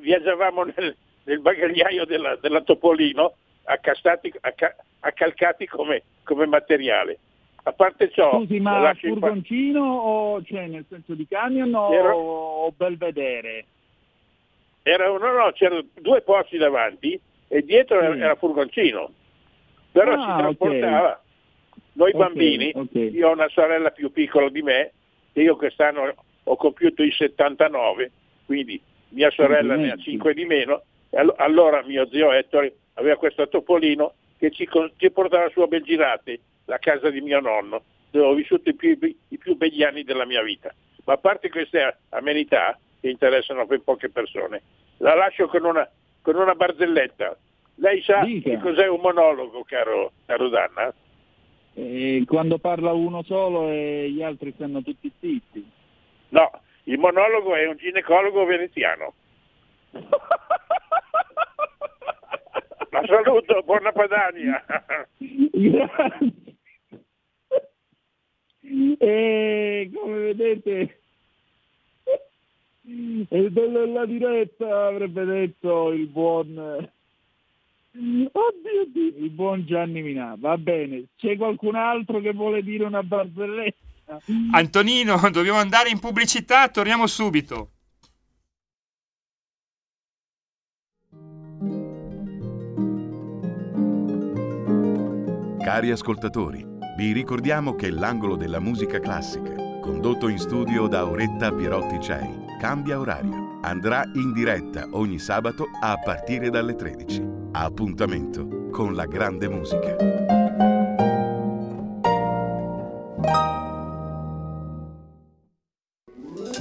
viaggiavamo nel, nel bagagliaio della, della Topolino accastati, acca- accalcati come, come materiale. A parte ciò, Scusi, ma furgoncino o cioè nel senso di camion o, o belvedere? Era, no, no, c'erano due posti davanti e dietro era, Sì. era furgoncino. Però Ah, si trasportava. Noi Ok, bambini, ok. io ho una sorella più piccola di me, e io quest'anno ho compiuto i 79, quindi mia sorella ne ha Complimenti. 5 di meno, allo- allora mio zio Ettore aveva questo topolino che ci, ci portava su a Belgirate, la casa di mio nonno, dove ho vissuto i più, i più begli anni della mia vita. Ma a parte queste amenità che interessano a ben poche persone, la lascio con una, con una barzelletta. Lei sa Dica. che cos'è un monologo, caro, caro Danna? Eh, quando parla uno solo e gli altri stanno tutti zitti. No, il monologo è un ginecologo veneziano. La saluto, buona Padania. Grazie. E come vedete, della diretta, avrebbe detto il buon... Oddio, Dio, il buon Gianni Minà. Va bene, c'è qualcun altro che vuole dire una barzelletta? Antonino, dobbiamo andare in pubblicità, torniamo subito. Cari ascoltatori, vi ricordiamo che l'angolo della musica classica, condotto in studio da Auretta Pierotti Cei, cambia orario. Andrà in diretta ogni sabato a partire dalle 13. Appuntamento con la grande musica.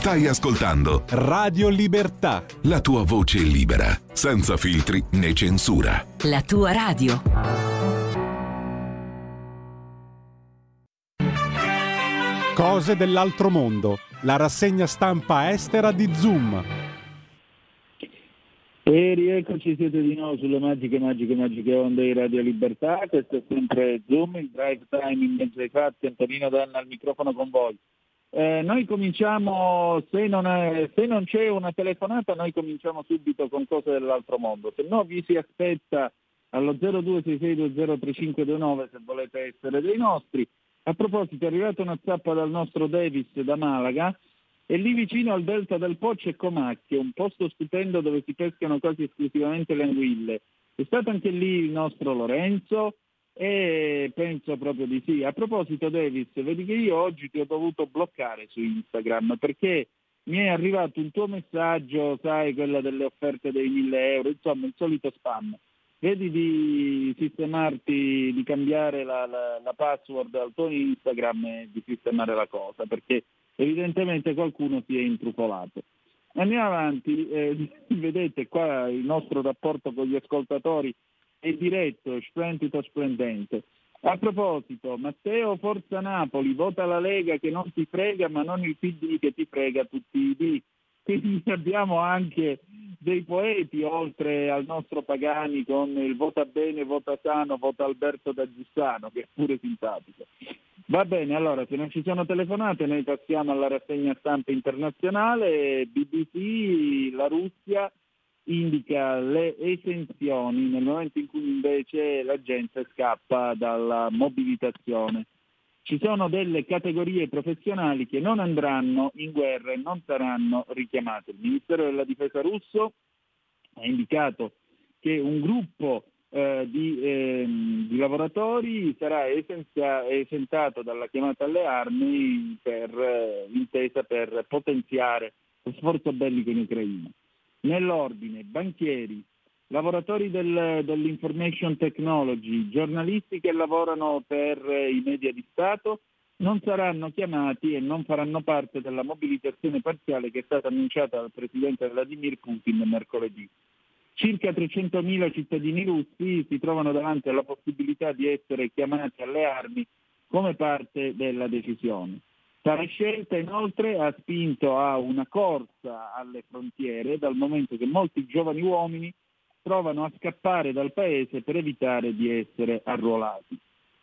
Stai ascoltando Radio Libertà. la tua voce libera, senza filtri né censura. La tua radio. Cose dell'altro mondo. La rassegna stampa estera di Zoom. E rieccoci, siete di nuovo sulle magiche, magiche, magiche onde di Radio Libertà. Questo è sempre Zoom, il drive time in mezzo ai fatti. Antonino Danna al microfono con voi. Eh, noi cominciamo, se non, è- se non c'è una telefonata, noi cominciamo subito con cose dell'altro mondo. Se no vi si aspetta allo 0266203529 se volete essere dei nostri. A proposito, è arrivata una zappa dal nostro Davis da Malaga e lì vicino al delta del Po c'è Comacchio, un posto stupendo dove si pescano quasi esclusivamente le anguille. È stato anche lì il nostro Lorenzo e penso proprio di sì. A proposito Davis, vedi che io oggi ti ho dovuto bloccare su Instagram perché mi è arrivato un tuo messaggio, sai, quella delle offerte dei 1000 euro, insomma il solito spam. Vedi di sistemarti, di cambiare la, la, la password al tuo Instagram e di sistemare la cosa, perché evidentemente qualcuno si è intrufolato. Andiamo avanti, eh, vedete qua il nostro rapporto con gli ascoltatori è diretto, splendido, splendente. A proposito, Matteo Forza Napoli, vota la Lega che non ti frega ma non il PD che ti frega tutti i D. Quindi abbiamo anche dei poeti oltre al nostro Pagani con il vota bene, vota sano, vota Alberto da Giussano che è pure simpatico. Va bene, allora se non ci sono telefonate noi passiamo alla rassegna stampa internazionale, BBC, la Russia indica le esenzioni nel momento in cui invece la gente scappa dalla mobilitazione. Ci sono delle categorie professionali che non andranno in guerra e non saranno richiamate. Il Ministero della Difesa russo ha indicato che un gruppo eh, di, eh, di, lavoratori sarà esenzia, esentato dalla chiamata alle armi per, eh, intesa per potenziare lo sforzo bellico in Ucraina. Nell'ordine, banchieri, lavoratori del, dell'information technology, giornalisti che lavorano per i media di Stato, non saranno chiamati e non faranno parte della mobilitazione parziale che è stata annunciata dal Presidente Vladimir Putin mercoledì. Circa 300.000 cittadini russi si trovano davanti alla possibilità di essere chiamati alle armi come parte della decisione. Tale scelta inoltre ha spinto a una corsa alle frontiere dal momento che molti giovani uomini provano a scappare dal paese per evitare di essere arruolati.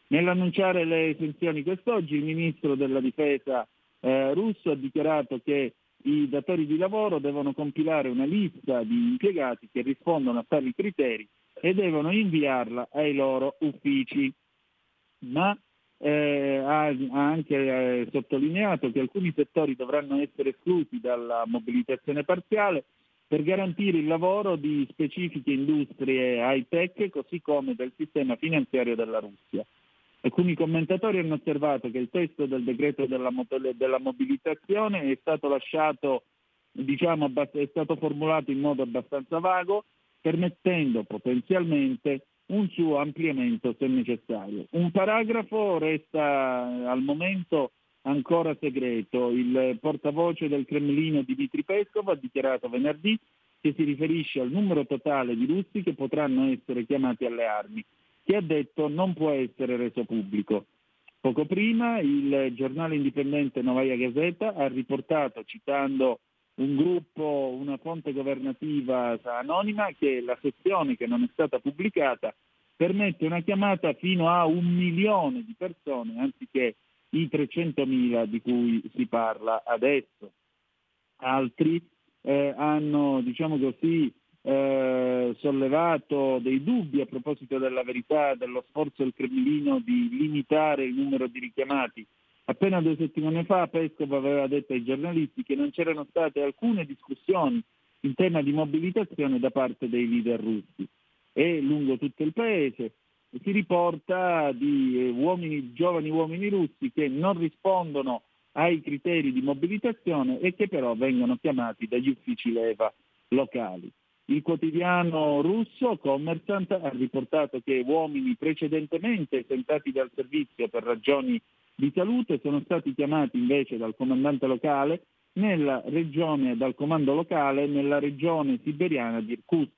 Nell'annunciare le esenzioni quest'oggi il ministro della difesa eh, russo ha dichiarato che i datori di lavoro devono compilare una lista di impiegati che rispondono a tali criteri e devono inviarla ai loro uffici. Ma eh, ha, anche eh, sottolineato che alcuni settori dovranno essere esclusi dalla mobilitazione parziale per garantire il lavoro di specifiche industrie high-tech, così come del sistema finanziario della Russia. Alcuni commentatori hanno osservato che il testo del decreto della, della mobilitazione è stato lasciato, diciamo, è stato formulato in modo abbastanza vago, permettendo potenzialmente un suo ampliamento se necessario. Un paragrafo resta al momento ancora segreto. Il portavoce del Cremlino Dmitry Peskov ha dichiarato venerdì che si riferisce al numero totale di russi che potranno essere chiamati alle armi, che ha detto non può essere reso pubblico. Poco prima il giornale indipendente Novaya Gazeta ha riportato, citando un gruppo, una fonte governativa anonima, che la sezione che non è stata pubblicata permette una chiamata fino a un milione di persone anziché i 300.000 di cui si parla adesso. Altri eh, hanno, diciamo così, eh, sollevato dei dubbi a proposito della verità dello sforzo del Cremlino di limitare il numero di richiamati Appena due settimane fa Pescov aveva detto ai giornalisti che non c'erano state alcune discussioni in tema di mobilitazione da parte dei leader russi e lungo tutto il paese si riporta di eh, uomini, giovani uomini russi che non rispondono ai criteri di mobilitazione e che però vengono chiamati dagli uffici leva locali. Il quotidiano russo Commerzant ha riportato che uomini precedentemente esentati dal servizio per ragioni di salute sono stati chiamati invece dal comandante locale nella regione, dal comando locale nella regione siberiana di Irkutsk.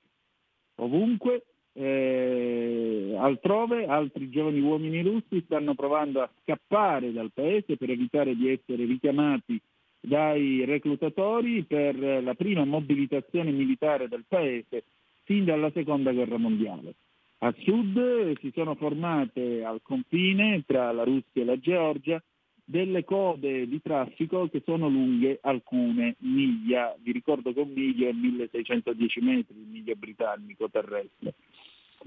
Ovunque, eh, altrove, altri giovani uomini russi stanno provando a scappare dal paese per evitare di essere richiamati dai reclutatori per la prima mobilitazione militare del paese fin dalla seconda guerra mondiale. A sud si sono formate al confine tra la Russia e la Georgia delle code di traffico che sono lunghe alcune miglia, vi ricordo che un miglio è 1610 metri, il miglio britannico terrestre.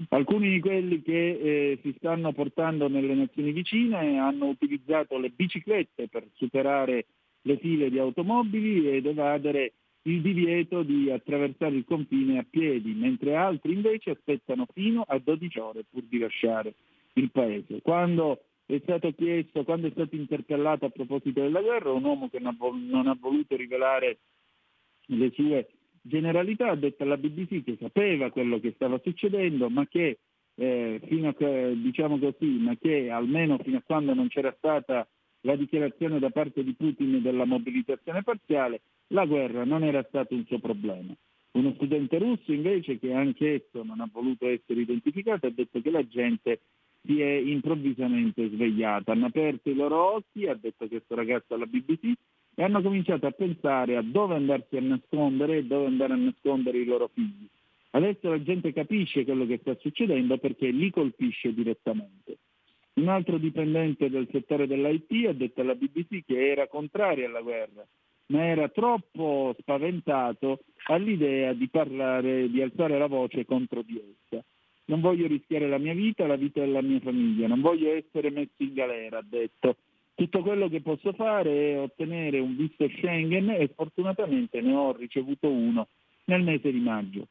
Alcuni di quelli che eh, si stanno portando nelle nazioni vicine hanno utilizzato le biciclette per superare le file di automobili ed evadere il divieto di attraversare il confine a piedi, mentre altri invece aspettano fino a 12 ore pur di lasciare il paese. Quando è stato chiesto, quando è stato interpellato a proposito della guerra, un uomo che non ha voluto rivelare le sue generalità ha detto alla BBC che sapeva quello che stava succedendo, ma che eh, a diciamo così, ma che almeno fino a quando non c'era stata la dichiarazione da parte di Putin della mobilitazione parziale, la guerra non era stato un suo problema. Uno studente russo invece, che anche esso non ha voluto essere identificato, ha detto che la gente si è improvvisamente svegliata. Hanno aperto i loro occhi, ha detto questo ragazzo alla BBC, e hanno cominciato a pensare a dove andarsi a nascondere e dove andare a nascondere i loro figli. Adesso la gente capisce quello che sta succedendo perché li colpisce direttamente. Un altro dipendente del settore dell'IT ha detto alla BBC che era contrario alla guerra, ma era troppo spaventato all'idea di parlare, di alzare la voce contro di essa. Non voglio rischiare la mia vita, la vita della mia famiglia, non voglio essere messo in galera, ha detto. Tutto quello che posso fare è ottenere un visto Schengen e fortunatamente ne ho ricevuto uno nel mese di maggio.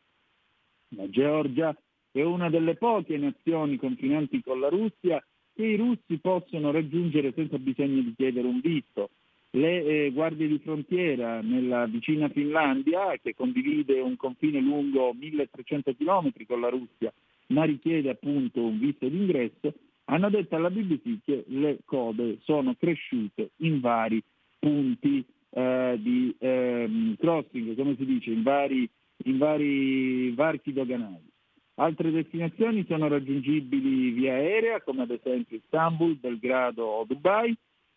La Georgia è una delle poche nazioni confinanti con la Russia che i russi possono raggiungere senza bisogno di chiedere un visto. Le eh, guardie di frontiera nella vicina Finlandia, che condivide un confine lungo 1300 km con la Russia, ma richiede appunto un visto d'ingresso, hanno detto alla BBC che le code sono cresciute in vari punti eh, di eh, crossing, come si dice, in vari, in vari varchi doganali. Altre destinazioni sono raggiungibili via aerea, come ad esempio Istanbul, Belgrado o Dubai,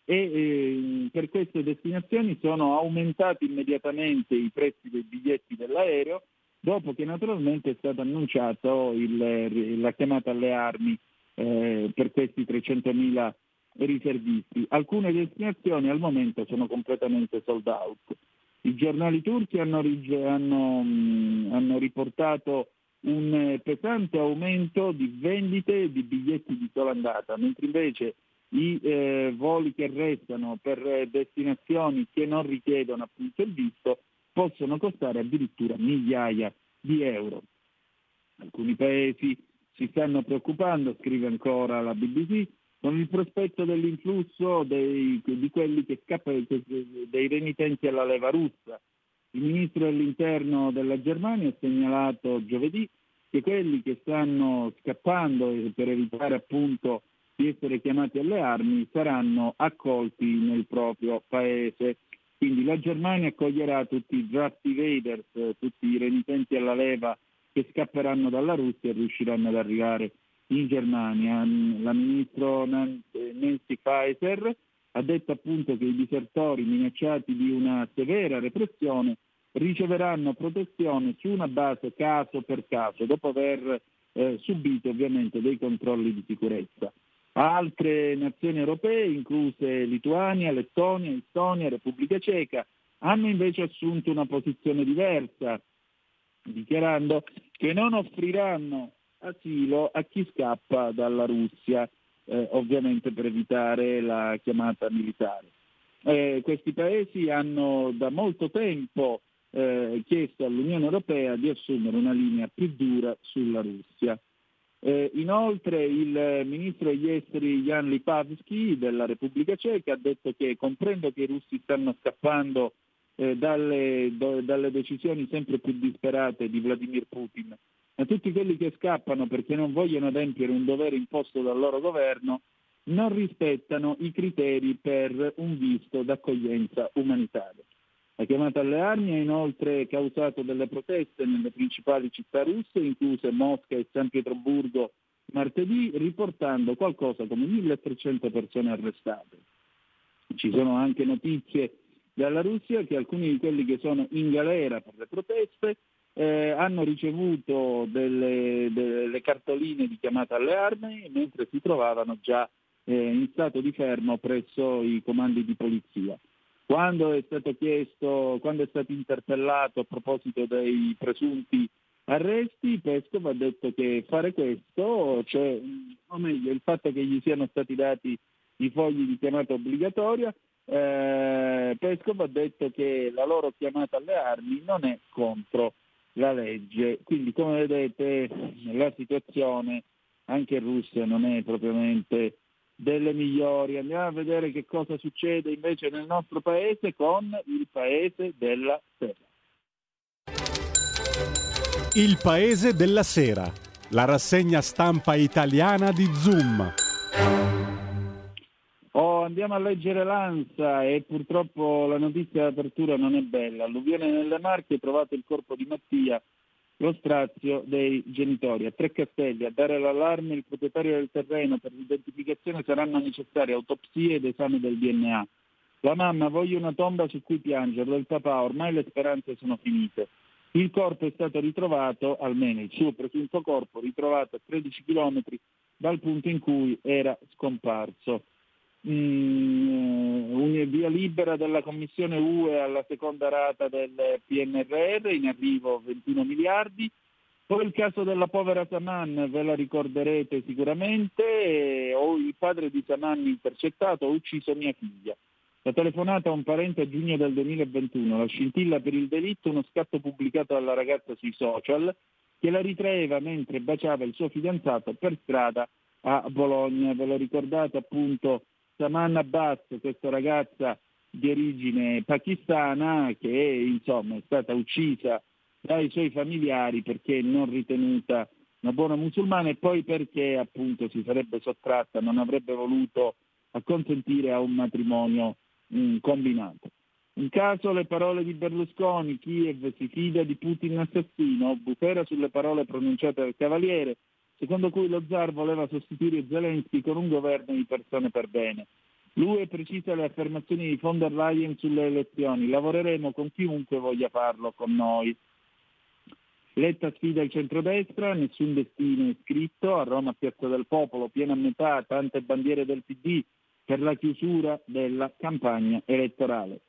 e per queste destinazioni sono aumentati immediatamente i prezzi dei biglietti dell'aereo, dopo che naturalmente è stato annunciato il, la chiamata alle armi eh, per questi 300.000 riservisti. Alcune destinazioni al momento sono completamente sold out. I giornali turchi hanno, hanno, mm, hanno riportato un pesante aumento di vendite di biglietti di sola andata, mentre invece i eh, voli che restano per destinazioni che non richiedono appunto il visto possono costare addirittura migliaia di euro. Alcuni paesi si stanno preoccupando, scrive ancora la BBC, con il prospetto dell'influsso dei, di quelli che scappano dei renitenti alla leva russa. Il ministro dell'interno della Germania ha segnalato giovedì che quelli che stanno scappando per evitare appunto di essere chiamati alle armi saranno accolti nel proprio paese. Quindi la Germania accoglierà tutti i draft evaders, tutti i renitenti alla leva che scapperanno dalla Russia e riusciranno ad arrivare in Germania. La ministro Nancy Faeser ha detto appunto che i disertori minacciati di una severa repressione riceveranno protezione su una base caso per caso, dopo aver eh, subito ovviamente dei controlli di sicurezza. Altre nazioni europee, incluse Lituania, Lettonia, Estonia, Repubblica Ceca, hanno invece assunto una posizione diversa, dichiarando che non offriranno asilo a chi scappa dalla Russia, eh, ovviamente per evitare la chiamata militare. Eh, questi paesi hanno da molto tempo eh, chiesto all'Unione Europea di assumere una linea più dura sulla Russia. Eh, inoltre il ministro degli esteri Jan Lipavsky della Repubblica Ceca ha detto che comprendo che i russi stanno scappando eh, dalle, do, dalle, decisioni sempre più disperate di Vladimir Putin, ma tutti quelli che scappano perché non vogliono adempiere un dovere imposto dal loro governo non rispettano i criteri per un visto d'accoglienza umanitaria. La chiamata alle armi ha inoltre causato delle proteste nelle principali città russe, incluse Mosca e San Pietroburgo martedì, riportando qualcosa come 1300 persone arrestate. Ci sono anche notizie dalla Russia che alcuni di quelli che sono in galera per le proteste eh, hanno ricevuto delle, delle, cartoline di chiamata alle armi mentre si trovavano già eh, in stato di fermo presso i comandi di polizia. Quando è stato chiesto, quando è stato interpellato a proposito dei presunti arresti, Pescov ha detto che fare questo, cioè, o meglio, il fatto che gli siano stati dati i fogli di chiamata obbligatoria, eh, Peskov ha detto che la loro chiamata alle armi non è contro la legge. Quindi come vedete la situazione anche in Russia non è propriamente delle migliori. Andiamo a vedere che cosa succede invece nel nostro paese con il paese della sera. Il paese della sera, la rassegna stampa italiana di Zoom. Oh, andiamo a leggere l'ANSA e purtroppo la notizia d'apertura non è bella. Alluvione nelle Marche, trovato il corpo di Mattia, lo strazio dei genitori. A Tre Castelli, a dare l'allarme il proprietario del terreno, per l'identificazione saranno necessarie autopsie ed esame del DNA. La mamma voglio una tomba su cui piangerlo, il papà ormai le speranze sono finite. Il corpo è stato ritrovato, almeno il suo presunto corpo, ritrovato a 13 km dal punto in cui era scomparso mm, una via libera della Commissione UE alla seconda rata del PNRR, in arrivo 21 miliardi. Poi il caso della povera Saman, ve la ricorderete sicuramente, ho il padre di Saman intercettato, ha ucciso mia figlia. La telefonata a un parente a giugno del 2021, la scintilla per il delitto, uno scatto pubblicato dalla ragazza sui social che la ritraeva mentre baciava il suo fidanzato per strada a Bologna. Ve lo ricordate appunto Saman Abbas, questa ragazza di origine pakistana che insomma, è stata uccisa dai suoi familiari perché non ritenuta una buona musulmana e poi perché appunto si sarebbe sottratta, non avrebbe voluto acconsentire a un matrimonio mh, mm, combinato. In caso le parole di Berlusconi, Kiev si fida di Putin assassino, bufera sulle parole pronunciate dal Cavaliere, secondo cui lo zar voleva sostituire Zelensky con un governo di persone per bene. Lui precisa le affermazioni di von der Leyen sulle elezioni. Lavoreremo con chiunque voglia farlo con noi. Letta sfida il centrodestra, nessun destino è scritto, a Roma Piazza del Popolo, piena a metà, tante bandiere del PD per la chiusura della campagna elettorale.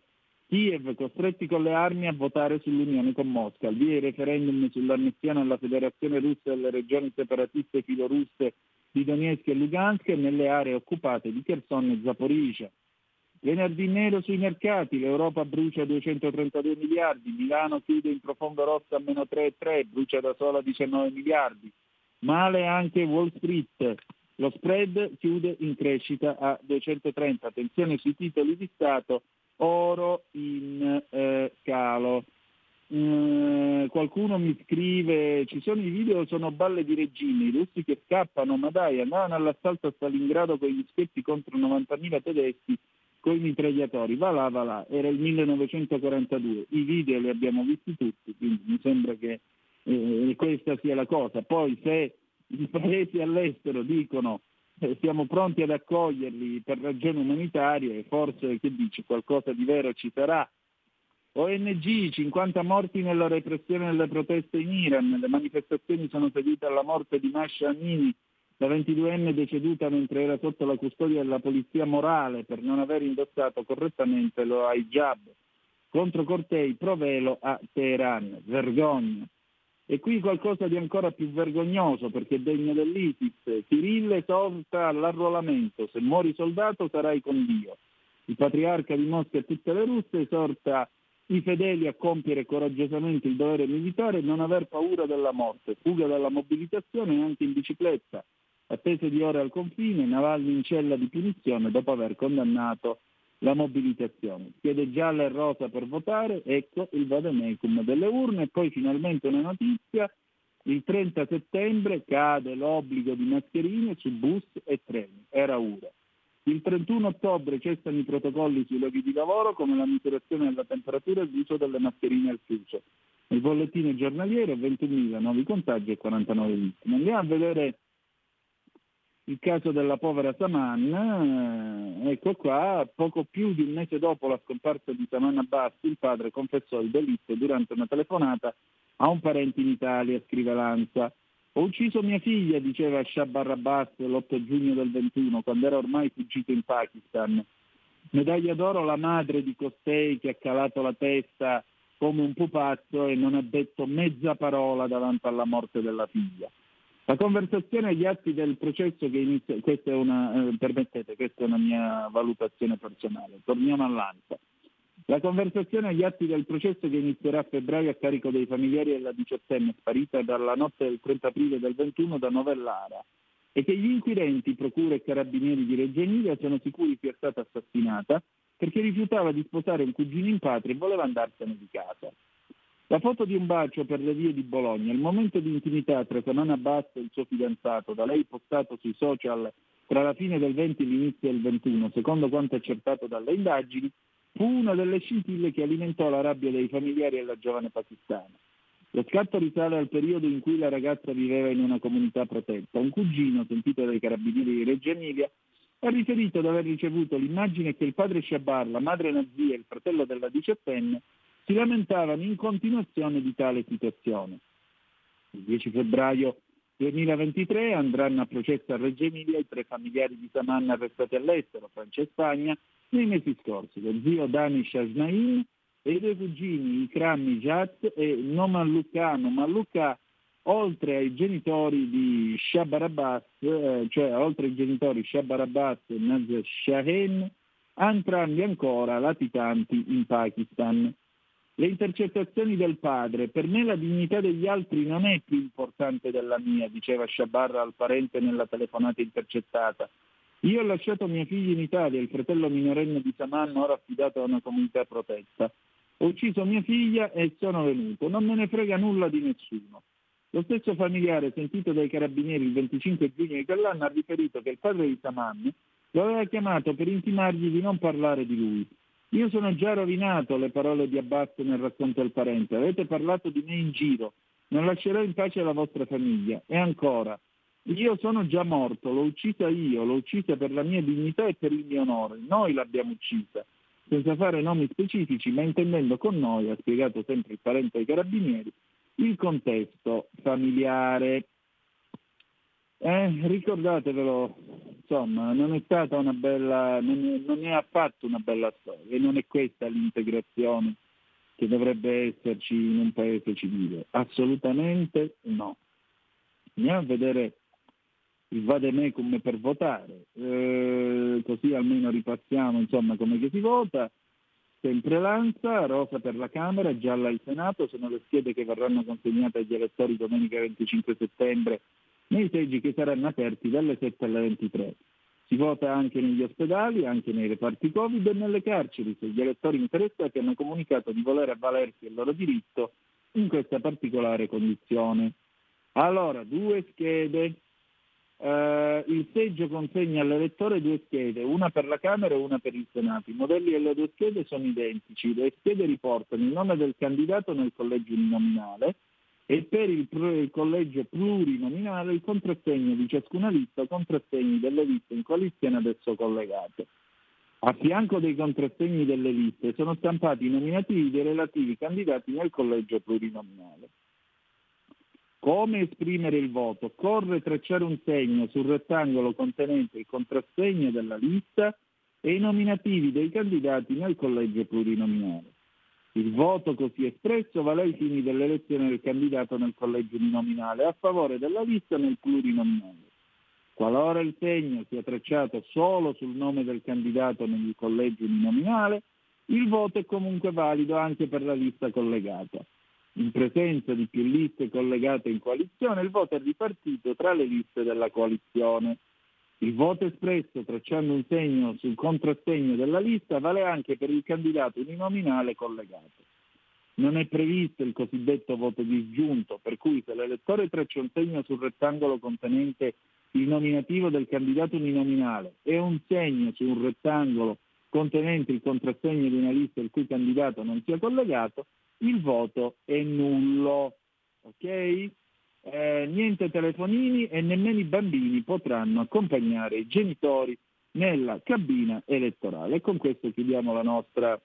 Kiev costretti con le armi a votare sull'unione con Mosca, via il referendum sull'annessione alla Federazione russa delle regioni separatiste filorusse di Donetsk e Lugansk e nelle aree occupate di Kherson e Zaporizhia. Venerdì nero sui mercati, l'Europa brucia 232 miliardi, Milano chiude in profondo rosso a meno 3,3, brucia da sola 19 miliardi. Male anche Wall Street, lo spread chiude in crescita a 230, attenzione sui titoli di Stato, oro in eh, calo. Mm, qualcuno mi scrive, ci sono i video, sono balle di regime, i russi che scappano, ma dai, andavano all'assalto a Stalingrado con gli schetti contro 90.000 tedeschi con i mitragliatori, va là, va là, era il 1942, i video li abbiamo visti tutti, quindi mi sembra che eh, questa sia la cosa. Poi se i paesi all'estero dicono eh, siamo pronti ad accoglierli per ragioni umanitarie, forse che dici qualcosa di vero ci sarà. ONG, 50 morti nella repressione delle proteste in Iran, le manifestazioni sono seguite alla morte di Masha Amini, la 22enne deceduta mentre era sotto la custodia della polizia morale per non aver indossato correttamente lo hijab. Contro cortei provelo a Teheran, vergogna. E qui qualcosa di ancora più vergognoso perché degno dell'ISIS. Kirill esorta all'arruolamento, se muori soldato sarai con Dio. Il patriarca di Mosca e tutte le russe esorta i fedeli a compiere coraggiosamente il dovere militare e non aver paura della morte, fuga dalla mobilitazione anche in bicicletta, attese di ore al confine, Navalny in cella di punizione dopo aver condannato la mobilitazione. Chiede gialla e rosa per votare, ecco il vademecum delle urne e poi finalmente una notizia, il 30 settembre cade l'obbligo di mascherine su bus e treni, era ora. Il 31 ottobre cessano i protocolli sui luoghi di lavoro come la misurazione della temperatura e l'uso delle mascherine al chiuso. Nel bollettino giornaliero 21.000 nuovi contagi e 49 vittime. Andiamo a vedere il caso della povera Saman, eh, ecco qua, poco più di un mese dopo la scomparsa di Saman Abbas, il padre confessò il delitto durante una telefonata a un parente in Italia, scrive Lanza. Ho ucciso mia figlia, diceva Shabar Abbas l'8 giugno del 21, quando era ormai fuggito in Pakistan. Medaglia d'oro la madre di costei che ha calato la testa come un pupazzo e non ha detto mezza parola davanti alla morte della figlia. La conversazione agli atti del processo che inizia, questa è una, eh, permettete, questa è una mia valutazione personale, torniamo all'ANSA. La conversazione agli atti del processo che inizierà a febbraio a carico dei familiari della diciottenne sparita dalla notte del 30 aprile del 21 da Novellara e che gli inquirenti, procure e carabinieri di Reggio Emilia sono sicuri sia stata assassinata perché rifiutava di sposare un cugino in patria e voleva andarsene di casa. La foto di un bacio per le vie di Bologna, il momento di intimità tra Samana Basso e il suo fidanzato, da lei postato sui social tra la fine del 20 e l'inizio del 21, secondo quanto accertato dalle indagini, fu una delle scintille che alimentò la rabbia dei familiari della giovane pakistana. Lo scatto risale al periodo in cui la ragazza viveva in una comunità protetta. Un cugino, sentito dai carabinieri di Reggio Emilia, ha riferito di aver ricevuto l'immagine che il padre Shabar, la madre Nazia e il fratello della diciottenne si lamentavano in continuazione di tale situazione. Il 10 febbraio 2023 andranno a processo a Reggio Emilia i tre familiari di Samanna arrestati all'estero, Francia e Spagna, nei mesi scorsi, lo zio Dani Shasnain e i due cugini Ikram Mijat e Noman Lucano Malluka, oltre ai genitori di Shabar Abbas, eh, cioè oltre ai genitori Shabar Abbas e Naz Shahen, entrambi ancora latitanti in Pakistan. Le intercettazioni del padre, per me la dignità degli altri non è più importante della mia, diceva Shabar al parente nella telefonata intercettata. Io ho lasciato mia figlia in Italia, il fratello minorenne di Saman, ora affidato a una comunità protetta. Ho ucciso mia figlia e sono venuto, non me ne frega nulla di nessuno. Lo stesso familiare, sentito dai carabinieri il 25 giugno di quell'anno, ha riferito che il padre di Saman lo aveva chiamato per intimargli di non parlare di lui. Io sono già rovinato le parole di Abbas nel racconto del parente. Avete parlato di me in giro. Non lascerò in pace la vostra famiglia. E ancora, io sono già morto, l'ho uccisa io, l'ho uccisa per la mia dignità e per il mio onore. Noi l'abbiamo uccisa, senza fare nomi specifici, ma intendendo con noi, ha spiegato sempre il parente ai carabinieri, il contesto familiare. Eh, ricordatevelo, insomma, non è stata una bella, non non è affatto una bella storia e non è questa l'integrazione che dovrebbe esserci in un paese civile. Assolutamente no. Andiamo a vedere il vademecum per votare, eh, così almeno ripassiamo insomma come che si vota. Sempre Lanza, rosa per la Camera, gialla al Senato, sono le schede che verranno consegnate agli elettori domenica 25 settembre nei seggi che saranno aperti dalle 7 alle 23. Si vota anche negli ospedali, anche nei reparti Covid e nelle carceri, se gli elettori interessati hanno comunicato di voler avvalersi del loro diritto in questa particolare condizione. Allora, due schede, Uh, il seggio consegna all'elettore due schede, una per la Camera e una per il Senato. I modelli delle due schede sono identici. Le schede riportano il nome del candidato nel collegio uninominale e per il, il collegio plurinominale il contrassegno di ciascuna lista, contrassegni delle liste in coalizione ad esso collegate. A fianco dei contrassegni delle liste sono stampati i nominativi dei relativi candidati nel collegio plurinominale. Come esprimere il voto? Occorre tracciare un segno sul rettangolo contenente il contrassegno della lista e i nominativi dei candidati nel collegio plurinominale. Il voto così espresso vale ai fini dell'elezione del candidato nel collegio uninominale a favore della lista nel plurinominale. Qualora il segno sia tracciato solo sul nome del candidato nel collegio uninominale, il voto è comunque valido anche per la lista collegata. In presenza di più liste collegate in coalizione, il voto è ripartito tra le liste della coalizione. Il voto espresso tracciando un segno sul contrassegno della lista vale anche per il candidato uninominale collegato. Non è previsto il cosiddetto voto disgiunto, per cui se l'elettore traccia un segno sul rettangolo contenente il nominativo del candidato uninominale e un segno su un rettangolo contenente il contrassegno di una lista il cui candidato non sia collegato, il voto è nullo. Ok? Eh, niente telefonini e nemmeno i bambini potranno accompagnare i genitori nella cabina elettorale. Con questo chiudiamo la nostra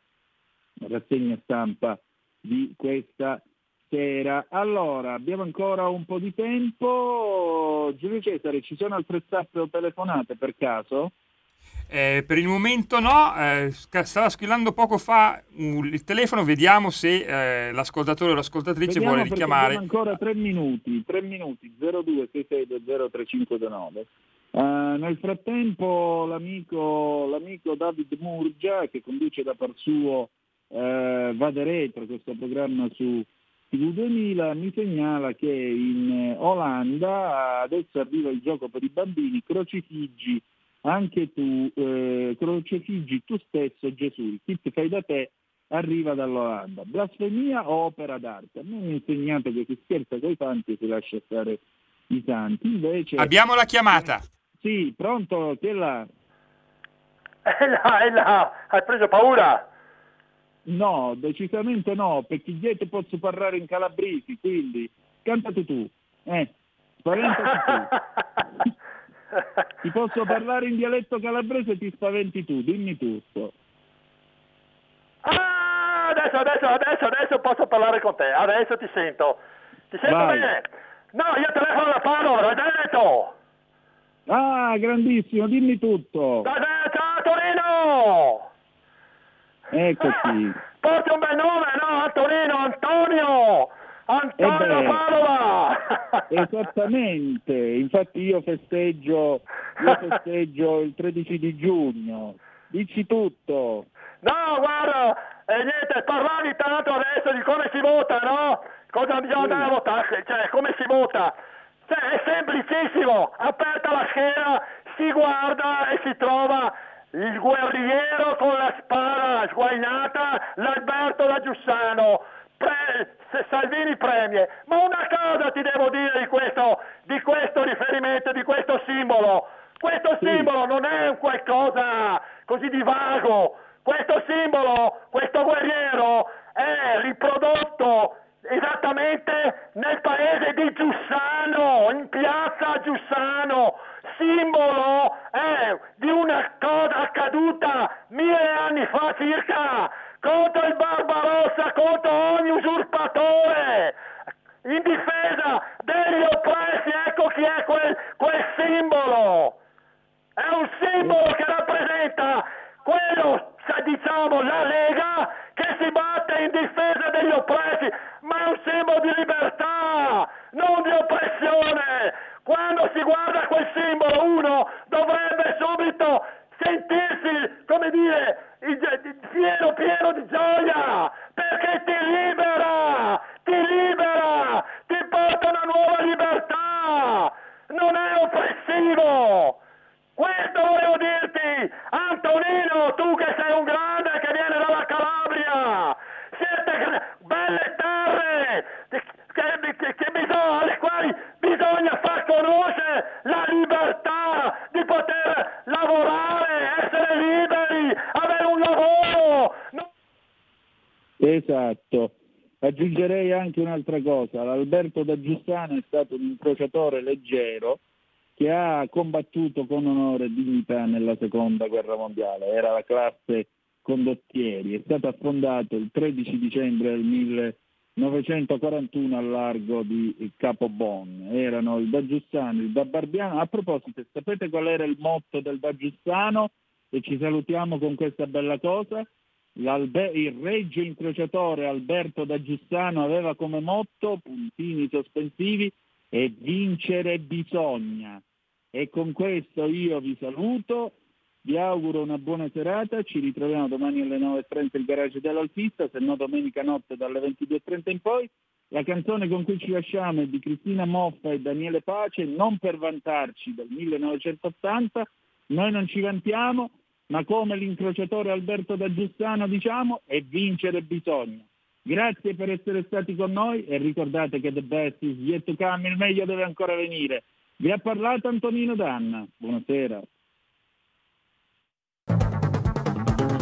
rassegna stampa di questa sera. Allora, abbiamo ancora un po' di tempo. Giulio Cesare, ci sono altre tappe o telefonate per caso? Eh, per il momento no, eh, stava squillando poco fa uh, il telefono, vediamo se eh, l'ascoltatore o l'ascoltatrice Vediamo vuole richiamare. Ancora tre minuti, tre minuti, 0266203529. Uh, nel frattempo l'amico, l'amico David Murgia, che conduce da par suo eh, Vade Retro, questo programma su TV2000, mi segnala che in eh, Olanda adesso arriva il gioco per i bambini, crocifiggi anche tu, eh, crocifiggi tu stesso Gesù, il kit fai da te arriva dall'Olanda. Blasfemia o opera d'arte? A me mi ha insegnato che si scherza con i santi e si lascia stare i santi. Invece... Abbiamo la chiamata. Sì, pronto? Chi è là? È là, è là, hai preso paura? No, decisamente no, perché dietro posso parlare in calabresi, quindi cantate tu. Eh, spaventati tu. ti posso parlare in dialetto calabrese e ti spaventi tu, dimmi tutto. Ah, adesso, adesso, adesso, adesso posso parlare con te, adesso ti sento. Ti sento Vai. bene? No, io telefono da Padova, da Veneto. Ah, grandissimo, dimmi tutto. Da Veneto, a Torino. Eccoci. Porti un bel nome, no? Antonino, Antonio. Antonio Eh. Padova. Esattamente, infatti io festeggio, io festeggio il 13 di giugno. Dici tutto. No, guarda, e niente, parlavi tanto adesso di come si vota, no? Cosa bisogna andare a votare, cioè come si vota. Cioè, è semplicissimo, aperta la scheda, si guarda e si trova il guerriero con la spada sguainata, l'Alberto da Giussano. Pre- se- Salvini premie. Ma una cosa ti devo dire di questo, di questo riferimento, di questo simbolo. Questo simbolo non è un qualcosa così di vago. Questo simbolo, questo guerriero è riprodotto esattamente nel paese di Giussano, in piazza Giussano, simbolo eh, di una cosa accaduta mille anni fa circa contro il Barbarossa, contro ogni usurpatore, in difesa degli oppressi, ecco chi è quel, quel simbolo. È un simbolo che rappresenta quello, diciamo, la Lega che si batte in difesa degli oppressi, ma è un simbolo di libertà, non di oppressione. Quando si guarda quel simbolo uno dovrebbe subito sentirsi, come dire, pieno pieno di gioia, perché ti libera, ti libera, ti porta una nuova libertà, non è oppressivo. Questo volevo dirti, Antonino, tu che sei un grande che viene dalla Calabria, siete belle terre che, che- che bisogna, alle quali bisogna far conoscere la libertà di poter lavorare, essere liberi, avere un lavoro. No- Esatto. Aggiungerei anche un'altra cosa, l'Alberto da Giussano è stato un incrociatore leggero che ha combattuto con onore e dignità nella seconda guerra mondiale, era la classe condottieri, è stato affondato il 13 dicembre del 1941 al largo di Capobon, erano il da Giussano, il da Barbiano, a proposito sapete qual era il motto del da Giussano e ci salutiamo con questa bella cosa? L'albe- il regio incrociatore Alberto da Giussano aveva come motto, puntini sospensivi, e vincere bisogna. E con questo io vi saluto, vi auguro una buona serata, ci ritroviamo domani alle 9.30 il garage dell'Altista, se no domenica notte dalle 22.30 in poi. La canzone con cui ci lasciamo è di Cristina Moffa e Daniele Pace, non per vantarci del 1980, noi non ci vantiamo, ma come l'incrociatore Alberto da Giussano diciamo, e vincere bisogna. Grazie per essere stati con noi e ricordate che the best is yet to come, il meglio deve ancora venire. Vi ha parlato Antonino Danna. Buonasera.